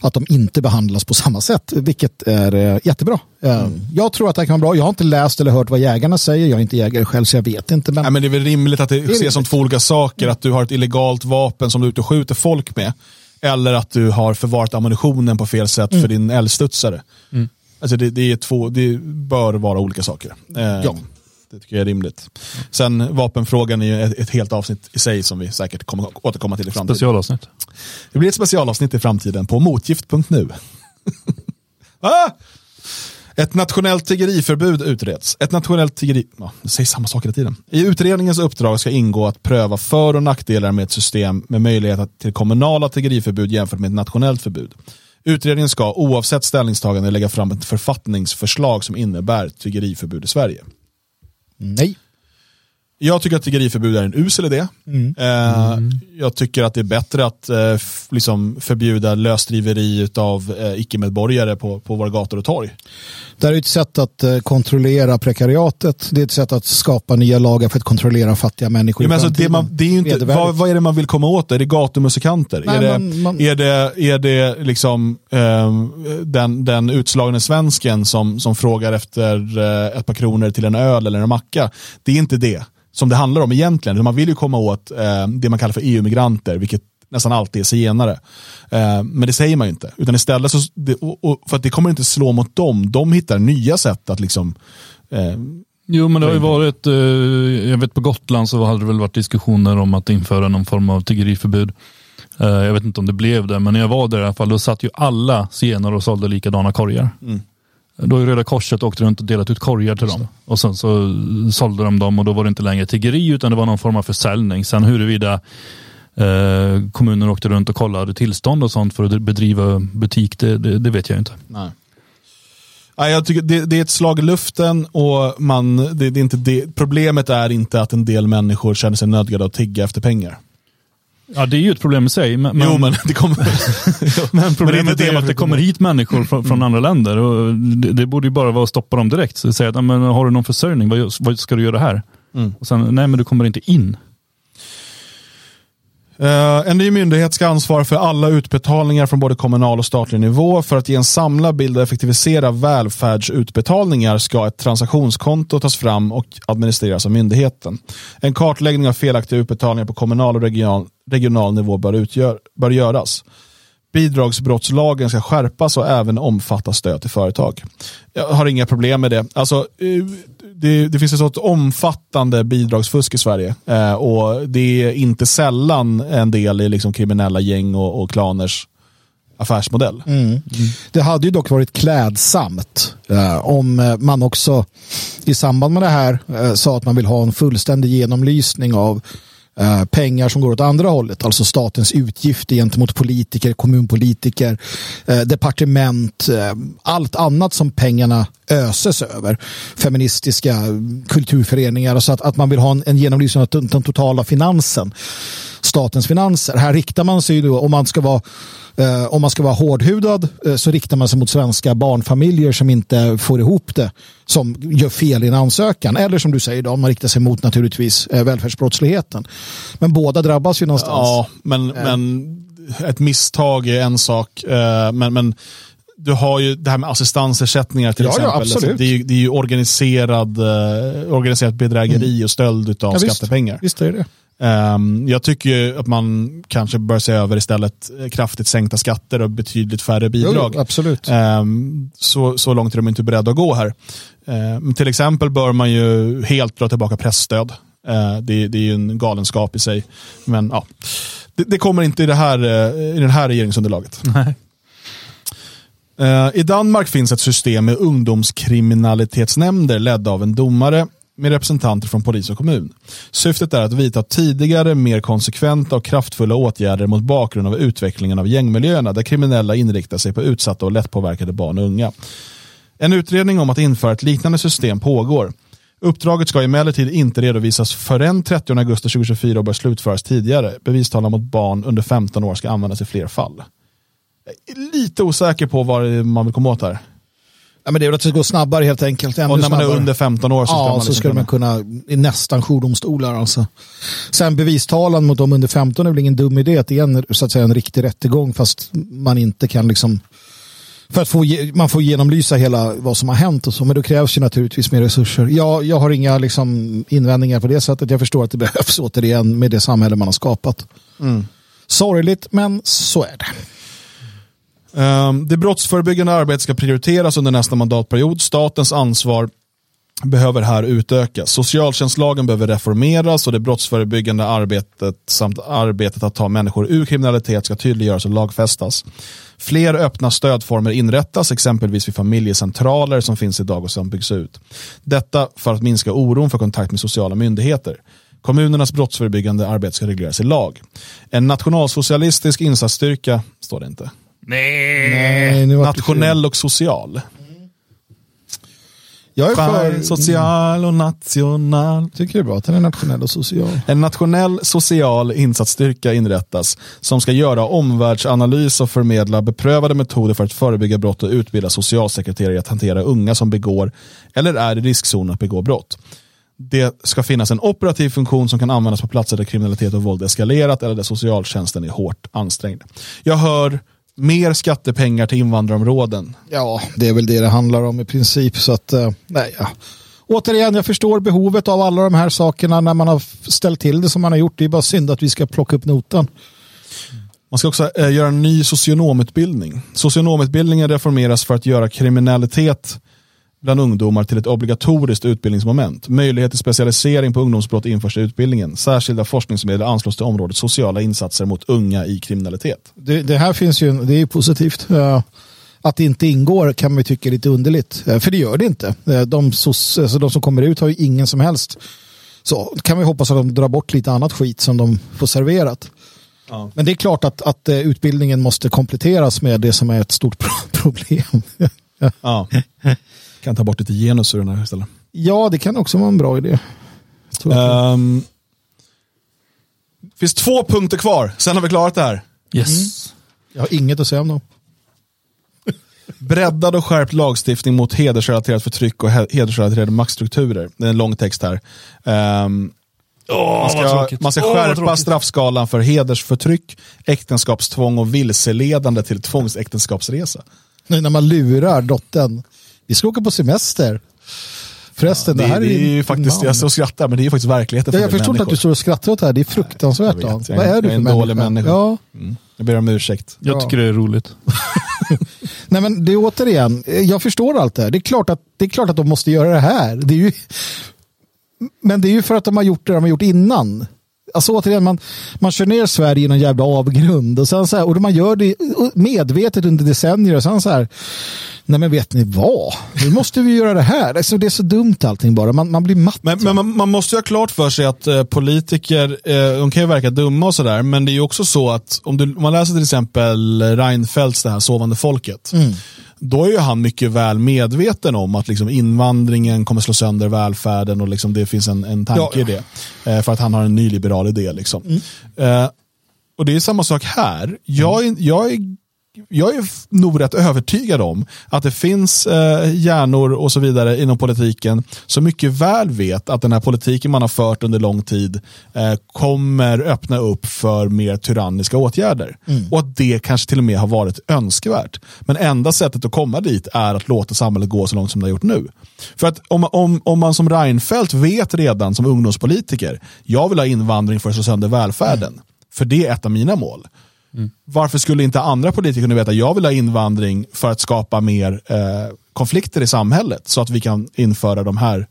att de inte behandlas på samma sätt, vilket är jättebra. Mm. Jag tror att det kan vara bra. Jag har inte läst eller hört vad jägarna säger. Jag är inte jägare själv så jag vet inte. Men, Nej, men det är väl rimligt att det, det ses som två olika saker. Att du har ett illegalt vapen som du är ute och skjuter folk med eller att du har förvarat ammunitionen på fel sätt mm. för din eldstudsare. Mm. Alltså det, det, är två, det bör vara olika saker. Eh, ja. Det tycker jag är rimligt. Sen vapenfrågan är ju ett, ett, helt avsnitt i sig som vi säkert kommer återkomma till i framtiden. Specialavsnitt. Det blir ett specialavsnitt i framtiden på motgift.nu. ah! Ett nationellt tiggeriförbud utreds. Ett nationellt tiggeri... Ja, det säger samma sak hela tiden. I utredningens uppdrag ska ingå att pröva för och nackdelar med ett system med möjlighet till kommunala tiggeriförbud jämfört med ett nationellt förbud. Utredningen ska oavsett ställningstagande lägga fram ett författningsförslag som innebär tiggeriförbud i Sverige. Nej. Jag tycker att tiggeriförbud är en usel idé. Mm. Eh, mm. Jag tycker att det är bättre att eh, liksom förbjuda lösdriveri av eh, icke-medborgare på, på våra gator och torg. Det är ett sätt att eh, kontrollera prekariatet. Det är ett sätt att skapa nya lagar för att kontrollera fattiga människor. Ja, men alltså, det man, det är inte, vad, vad, är det man vill komma åt? Är det gatumusikanter? Nej, är, det, man, man... är, det, är det liksom um, den, den utslagne svensken som, som frågar efter uh, ett par kronor till en öl eller en macka? Det är inte det som det handlar om egentligen. Man vill ju komma åt uh, det man kallar för EU-migranter, vilket nästan alltid är zigenare. Eh, men det säger man ju inte. Utan istället så, det, och, och, för att det kommer inte slå mot dem. De hittar nya sätt att liksom eh, Jo, men det har ju varit, eh, jag vet på Gotland så hade det väl varit diskussioner om att införa någon form av tiggeriförbud. Eh, jag vet inte om det blev det, men när jag var där i alla fall, då satt ju alla zigenare och sålde likadana korgar. Mm. Då är Röda Korset åkte runt och delat ut korgar till dem. Och sen så sålde de dem och då var det inte längre tiggeri utan det var någon form av försäljning. Sen huruvida eh, kommunen åkte runt och kollade tillstånd och sånt för att bedriva butik, det, det, det vet jag inte. Nej. Nej, jag tycker det, det, är ett slag i luften och man, det, det är inte det, problemet är inte att en del människor känner sig nödgade att tigga efter pengar. Ja, det är ju ett problem i sig. Men, jo, men det kommer... men problemet men är, är att det kommer hit människor från, från andra länder. Och det, det, borde ju bara vara att stoppa dem direkt. Så säga att, men, har du någon försörjning, vad, vad ska du göra här? Mm. Och sen, nej men du kommer inte in. Uh, en ny myndighet ska ansvara för alla utbetalningar från både kommunal och statlig nivå. För att ge en samlad bild och effektivisera välfärdsutbetalningar ska ett transaktionskonto tas fram och administreras av myndigheten. En kartläggning av felaktiga utbetalningar på kommunal och regional, regional nivå bör, utgör, bör göras. Bidragsbrottslagen ska skärpas och även omfatta stöd till företag. Jag har inga problem med det. Alltså, eh, det, det finns ett sådant omfattande bidragsfusk i Sverige eh, och det är inte sällan en del i liksom kriminella gäng och, och klaners affärsmodell. Mm. Mm. Det hade ju dock varit klädsamt eh, om eh, man också i samband med det här eh, sa att man vill ha en fullständig genomlysning av Eh, pengar som går åt andra hållet, alltså statens utgifter gentemot politiker, kommunpolitiker, eh, departement, eh, allt annat som pengarna öses över. Feministiska kulturföreningar, så att, att man vill ha en, en genomlysning av den totala finansen statens finanser. Här riktar man sig då, om man ska vara eh, om man ska vara hårdhudad eh, så riktar man sig mot svenska barnfamiljer som inte får ihop det, som gör fel i en ansökan. Eller som du säger, då, man riktar sig mot naturligtvis eh, välfärdsbrottsligheten. Men båda drabbas ju någonstans. Ja, men, men ett misstag är en sak. Eh, men, men du har ju det här med assistansersättningar till Ja, ja, exempel. absolut. Alltså, det, är ju, det är ju organiserad, eh, organiserat bedrägeri och stöld av Ja, visst. skattepengar. Visst är det Ehm, jag tycker ju att man kanske bör se över istället eh, kraftigt sänkta skatter och betydligt färre bidrag. Jo, absolut. Ehm, så, så långt är de inte beredda att gå här. Ehm, till exempel bör man ju helt dra tillbaka pressstöd. Eh, det, det är ju en galenskap i sig. Men ja, det, det kommer inte i det här, eh, i det här regeringsunderlaget. Nej. Eh, I Danmark finns ett system med ungdomskriminalitetsnämnder ledda av en domare med representanter från polis och kommun. Syftet är att vidta tidigare, mer konsekventa och kraftfulla åtgärder mot bakgrund av utvecklingen av gängmiljöerna där kriminella inriktar sig på utsatta och lättpåverkade barn och unga. En utredning om att införa ett liknande system pågår. Uppdraget ska emellertid inte redovisas förrän 30 augusti 2024 och bör slutföras tidigare. Bevistalan mot barn under 15 år ska användas i fler fall. Är lite osäker på vad man vill komma åt här. Ja, men det är väl att det ska gå snabbare helt enkelt. Ännu Och när man är snabbare. under 15 år så ska ja, man så liksom skulle man kunna, i nästan jourdomstolar alltså. Sen bevistalan mot dem under 15 är väl ingen dum idé att det är en, så att säga, en riktig rättegång fast man inte kan liksom för att få, man får genomlysa hela vad som har hänt och så, men då krävs ju naturligtvis mer resurser. Jag, jag har inga liksom, invändningar på det sättet. Jag förstår att det behövs återigen med det samhälle man har skapat. Mm. Sorgligt, men så är det. Ehm, det brottsförebyggande arbetet ska prioriteras under nästa mandatperiod. Statens ansvar behöver här utökas. Socialtjänstlagen behöver reformeras och det brottsförebyggande arbetet samt arbetet att ta människor ur kriminalitet ska tydliggöras och lagfästas. Fler öppna stödformer inrättas, exempelvis vid familjecentraler som finns idag och som byggs ut. Detta för att minska oron för kontakt med sociala myndigheter. Kommunernas brottsförebyggande arbete ska regleras i lag. En nationalsocialistisk insatsstyrka, står det inte. Nej, det Nationell och social. Jag är för, För social och national. tycker det är bra att den är nationell och social. En nationell social insatsstyrka inrättas som ska göra omvärldsanalys och förmedla beprövade metoder för att förebygga brott och utbilda socialsekreterare i att hantera unga som begår eller är i riskzonen att begå brott. Det ska finnas en operativ funktion som kan användas på platser där kriminalitet och våld eskalerat eller där socialtjänsten är hårt ansträngd. Jag hör mer skattepengar till invandrarområden. Ja, det är väl det det handlar om i princip. Så att, eh, nej, ja. Återigen, jag förstår behovet av alla de här sakerna när man har ställt till det som man har gjort. Det är bara synd att vi ska plocka upp notan. Man ska också eh, göra en ny socionomutbildning. Socionomutbildningen reformeras för att göra kriminalitet bland ungdomar till ett obligatoriskt utbildningsmoment. Möjlighet till specialisering på ungdomsbrott införs i utbildningen. Särskilda forskningsmedel anslås till området sociala insatser mot unga i kriminalitet. Det, det här finns ju, det är ju positivt. Eh, Att det inte ingår kan man ju tycka är lite underligt. Eh, För det gör det inte. Eh, De, sos- alltså de som kommer ut har ju ingen som helst. Så kan vi hoppas att de drar bort lite annat skit som de får serverat. Ja. Men det är klart att, att utbildningen måste kompletteras med det som är ett stort pro- problem. Ja. Kan ta bort lite genus ur den här istället. ja, det kan också vara en bra idé. Um, finns två punkter kvar, sen har vi klarat det här. Yes. Jag har inget att säga om dem. Breddad och skärpt lagstiftning mot hedersrelaterat förtryck och he- hedersrelaterade maktstrukturer. Det är en lång text här. Ehm, man vad ska, man ska vad skärpa straffskalan för hedersförtryck, äktenskapstvång och vilseledande till tvångsäktenskapsresa. Nu när man lurar dottern. Vi ska åka på semester. Förresten, Det, det, här det är ju faktiskt, man. jag står och skrattar, men det är ju faktiskt verkligheten Ja, för jag en del förstår inte att du människor. står och skrattar åt det här. Det är fruktansvärt. Jag vet, jag Vad är- är du jag är för en dålig människa. Ja. Mm. Jag ber om ursäkt. Jag Ja. tycker det är roligt. Nej, men det är återigen, jag förstår allt det här. Det är klart att, det är klart att de måste göra det här. Det är ju, men det är ju för att de har gjort det de har gjort innan. Alltså återigen, man, man kör ner Sverige i någon jävla avgrund och, sen så här, och man gör det medvetet under decennier och sen så här, nej men vet ni vad, nu måste vi göra det här. Alltså, det är så dumt allting bara, man, man blir matt. Men, men man, man måste ju ha klart för sig att eh, politiker, eh, de kan ju verka dumma och sådär, men det är ju också så att om, du, om man läser till exempel Reinfeldts det här Sovande folket, då är ju han mycket väl medveten om att liksom invandringen kommer slå sönder välfärden och liksom det finns en, en tanke Ja, ja. i det. Eh, för att han har en nyliberal idé. Liksom. Eh, och det är samma sak här. Jag, är, jag är jag är nog rätt övertygad om att det finns eh, hjärnor och så vidare inom politiken som mycket väl vet att den här politiken man har fört under lång tid eh, kommer öppna upp för mer tyranniska åtgärder. Mm. Och att det kanske till och med har varit önskvärt. Men enda sättet att komma dit är att låta samhället gå så långt som det har gjort nu. För att om, om, om man som Reinfeldt vet redan som ungdomspolitiker, jag vill ha invandring för att slå sönder välfärden. Mm. För det är ett av mina mål Mm. Varför skulle inte andra politiker kunna veta att jag vill ha invandring för att skapa mer eh, konflikter i samhället så att vi kan införa de här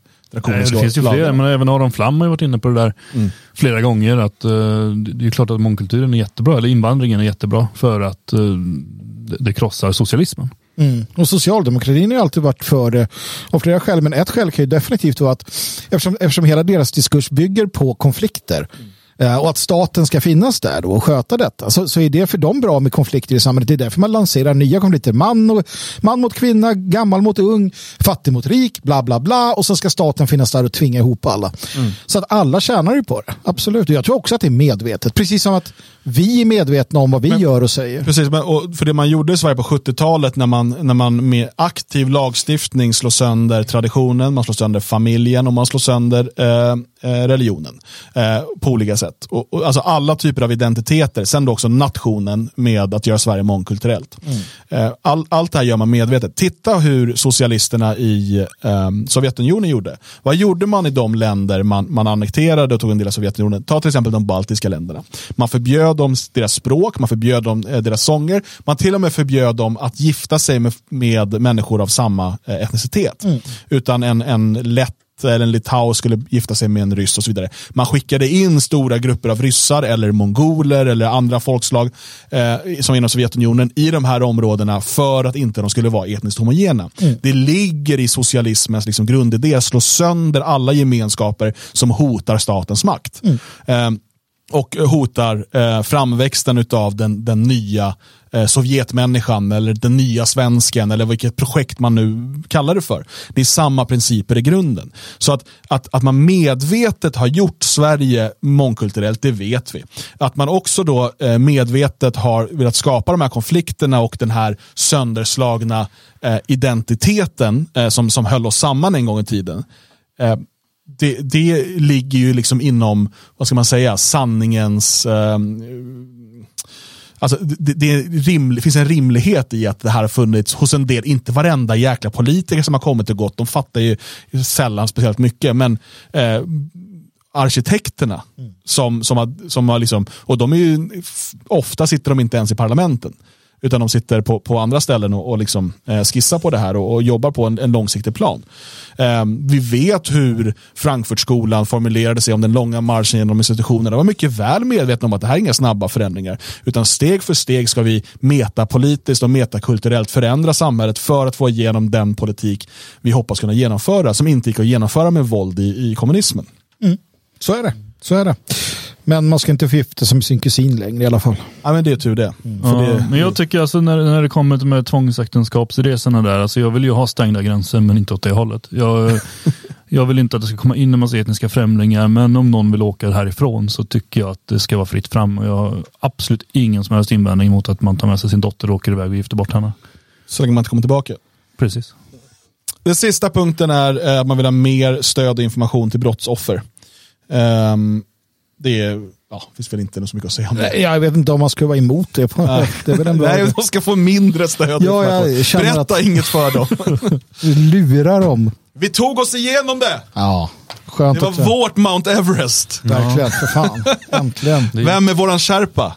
Nej, det finns ju fler, men även Aron Flam har varit inne på det där mm. flera gånger. att uh, Det är klart att mångkulturen är jättebra, eller invandringen är jättebra för att uh, det, krossar socialismen. Mm. Och socialdemokratin har alltid varit för det av flera skäl, men ett skäl kan ju definitivt vara att eftersom, eftersom hela deras diskurs bygger på konflikter mm Eh, och att staten ska finnas där då och sköta detta. Så, så är det för dem bra med konflikter i samhället. Det är därför man lanserar nya konflikter. Man, och, man mot kvinna, gammal mot ung, fattig mot rik, bla bla bla. Och så ska staten finnas där och tvinga ihop alla. Mm. Så att alla tjänar ju på det. Absolut. Och jag tror också att det är medvetet. Precis som att vi är medvetna om vad vi men, gör och säger. Precis, men, och för det man gjorde i Sverige på 70-talet när man, när man med aktiv lagstiftning slår sönder traditionen, man slår sönder familjen och man slår sönder eh, eh religionen eh, på olika sätt. Och, och, alltså alla typer av identiteter, sen då också nationen med att göra Sverige mångkulturellt. Mm. Eh, all, allt det här gör man medvetet. Titta hur socialisterna i eh, Sovjetunionen gjorde. Vad gjorde man i de länder man, man annekterade och tog en del av Sovjetunionen? Ta till exempel de baltiska länderna. Man förbjöd förbjöd dem deras språk, man förbjöd dem eh, deras sånger, man till och med förbjöd dem att gifta sig med, med människor av samma eh, etnicitet. Mm. Utan en, en lätt eller en litau skulle gifta sig med en ryss och så vidare. Man skickade in stora grupper av ryssar eller mongoler eller andra folkslag eh, som inom Sovjetunionen i de här områdena för att inte de skulle vara etniskt homogena. Mm. Det ligger i socialismens liksom, grundidé att slå sönder alla gemenskaper som hotar statens makt. Mm. Eh, och hotar eh, framväxten av den, den nya eh, Sovjetmänniskan eller den nya svensken eller vilket projekt man nu kallar det för. Det är samma principer i grunden. Så att, att, att man medvetet har gjort Sverige mångkulturellt, det vet vi. Att man också då eh, medvetet har velat skapa de här konflikterna och den här sönderslagna eh, identiteten eh, som, som höll oss samman en gång i tiden eh, det, det ligger ju liksom inom, vad ska man säga, sanningens... Eh, alltså det, det, rimlig, finns en rimlighet i att det här har funnits hos en del, inte varenda jäkla politiker som har kommit och gått, de fattar ju sällan speciellt mycket, men eh, arkitekterna mm. som, som har, som har liksom, och de är ju, ofta sitter de inte ens i parlamenten utan de sitter på, på andra ställen och, och liksom, eh, skissar på det här och, och jobbar på en, en långsiktig plan. Eh, vi vet hur Frankfurtskolan formulerade sig om den långa marschen genom institutionerna. De var mycket väl medvetna om att det här är inga snabba förändringar, utan steg för steg ska vi metapolitiskt och metakulturellt förändra samhället för att få igenom den politik vi hoppas kunna genomföra, som inte gick att genomföra med våld i, i kommunismen. Mm. Så är det. Så är det. Men man ska inte förgifta sig med sin kusin längre i alla fall. Ja, men det är tur det. Mm. Ja, det... Men jag tycker alltså när, när det kommer till med tvångsäktenskapsresorna där, alltså jag vill ju ha stängda gränser men inte åt det hållet. Jag, jag vill inte att det ska komma in en massa etniska främlingar, men om någon vill åka härifrån så tycker jag att det ska vara fritt fram. Och jag har absolut ingen som helst invändning mot att man tar med sig sin dotter och åker iväg och gifter bort henne. Så länge man inte kommer tillbaka. Precis. Den sista punkten är eh, att man vill ha mer stöd och information till brottsoffer. Um, det är, ja, finns väl inte så mycket att säga om det. Jag vet inte om man skulle vara emot det. På, Nej. det är väl en bra Nej, de ska få mindre stöd. Ja, Berätta att... inget för dem. lurar dem. Vi tog oss igenom det. Ja, skönt Det var också. vårt Mount Everest. Verkligen, för fan. Äntligen. Vem är våran Sherpa?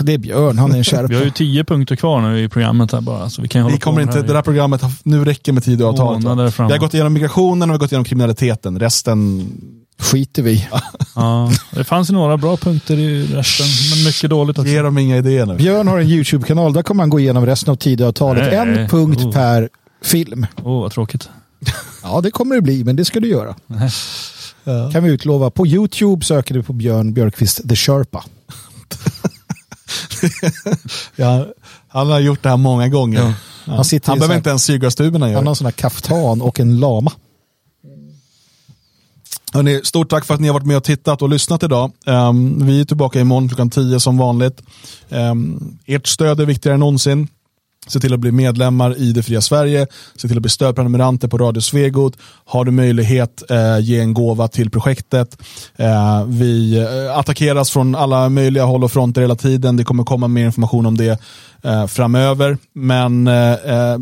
Det är Björn, han är en Sherpa. Vi har ju tio punkter kvar nu i programmet här bara. Så vi kan vi kommer inte, det där programmet, nu räcker med Tidöavtalet. Vi har gått igenom migrationen och vi har gått igenom kriminaliteten. Resten skiter vi ja, Det fanns några bra punkter i resten, men mycket dåligt också. Ge dem inga idéer nu. Björn har en YouTube-kanal, där kommer han gå igenom resten av Tidöavtalet. En punkt oh. per film. Åh, oh, vad tråkigt. Ja, det kommer det bli, men det ska du göra. Ja. Kan vi utlova. På YouTube söker du på Björn Björkqvist The Sherpa. ja, han har gjort det här många gånger. Ja. Han, han behöver inte ens syrgastuberna Han har en sån här kaftan och en lama. Hörrni, stort tack för att ni har varit med och tittat och lyssnat idag. Um, vi är tillbaka imorgon klockan 10 som vanligt. Um, ert stöd är viktigare än någonsin. Se till att bli medlemmar i Det Fria Sverige. Se till att bli stödprenumeranter på Radio Svegot. Har du möjlighet, eh, ge en gåva till projektet. Eh, vi eh, attackeras från alla möjliga håll och fronter hela tiden. Det kommer komma mer information om det eh, framöver. Men eh, eh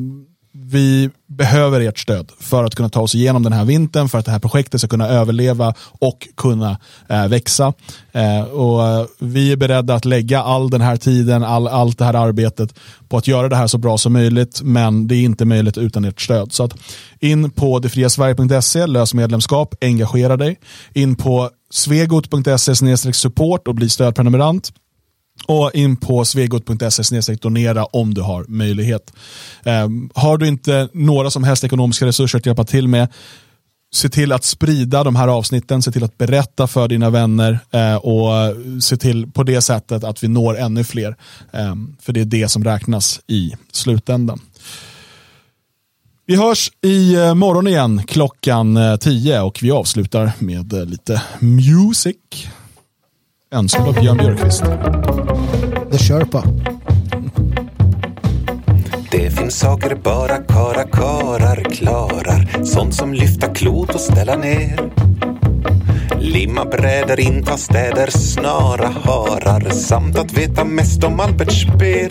vi behöver ert stöd för att kunna ta oss igenom den här vintern, för att det här projektet ska kunna överleva och kunna eh, växa. Eh, och eh, vi är beredda att lägga all den här tiden, all, allt det här arbetet på att göra det här så bra som möjligt, men det är inte möjligt utan ert stöd. Så att in på detfriasverige.se, lös medlemskap, engagera dig. In på svegot.se support och bli stödprenumerant och in på svegot.se donera om du har möjlighet. Um, har du inte några som helst ekonomiska resurser att hjälpa till med, se till att sprida de här avsnitten, se till att berätta för dina vänner eh, och se till på det sättet att vi når ännu fler. Eh, för det är det som räknas i slutändan. Vi hörs i eh, morgon igen klockan eh, 10 och vi avslutar med eh, lite music. Önskad av Björn Björkqvist. The Sherpa. Det finns saker bara kara karar klarar. Sånt som lyfta klot och ställa ner. Limma brädor, inta städer, snara harar samt att veta mest om Albert Speer.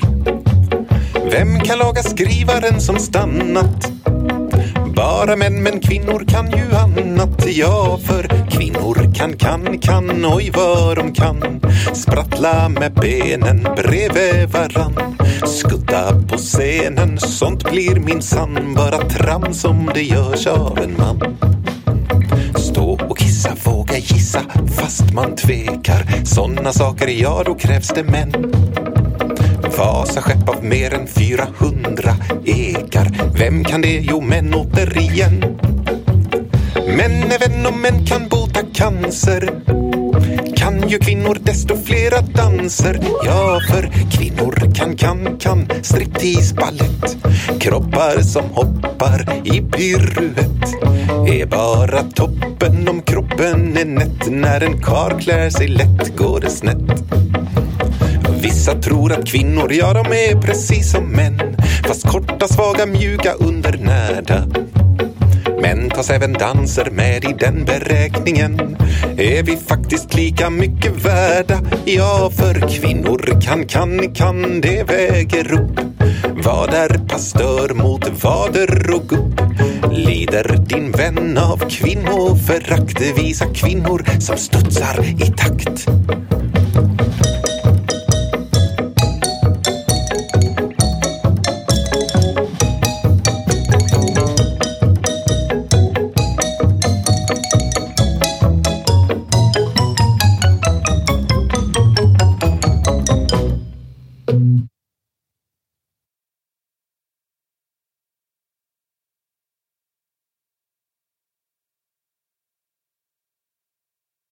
Vem kan laga skrivaren som stannat? Bara män, men kvinnor kan ju annat. Ja, för kvinnor kan, kan, kan, oj vad de kan. Sprattla med benen bredvid varann. Skutta på scenen, sånt blir minsann bara trams om det görs av en man. Stå och kissa, våga gissa fast man tvekar. Såna saker, ja då krävs det män. Vasaskepp av mer än 400 ekar. Vem kan det? Jo, män återigen. Män är vän män kan bota cancer. Kan ju kvinnor desto flera danser. Ja, för kvinnor kan, kan, kan striptease, ballett. Kroppar som hoppar i piruett är bara toppen om kroppen är nätt. När en kar klär sig lätt går det snett. Vissa tror att kvinnor, ja de är precis som män. Fast korta, svaga, mjuka, undernärda. Men tas även danser med i den beräkningen är vi faktiskt lika mycket värda. Ja, för kvinnor kan, kan, kan, det väger upp. Vad är pastör mot vader och gubb? Lider din vän av kvinnoförakt? Visa kvinnor som studsar i takt.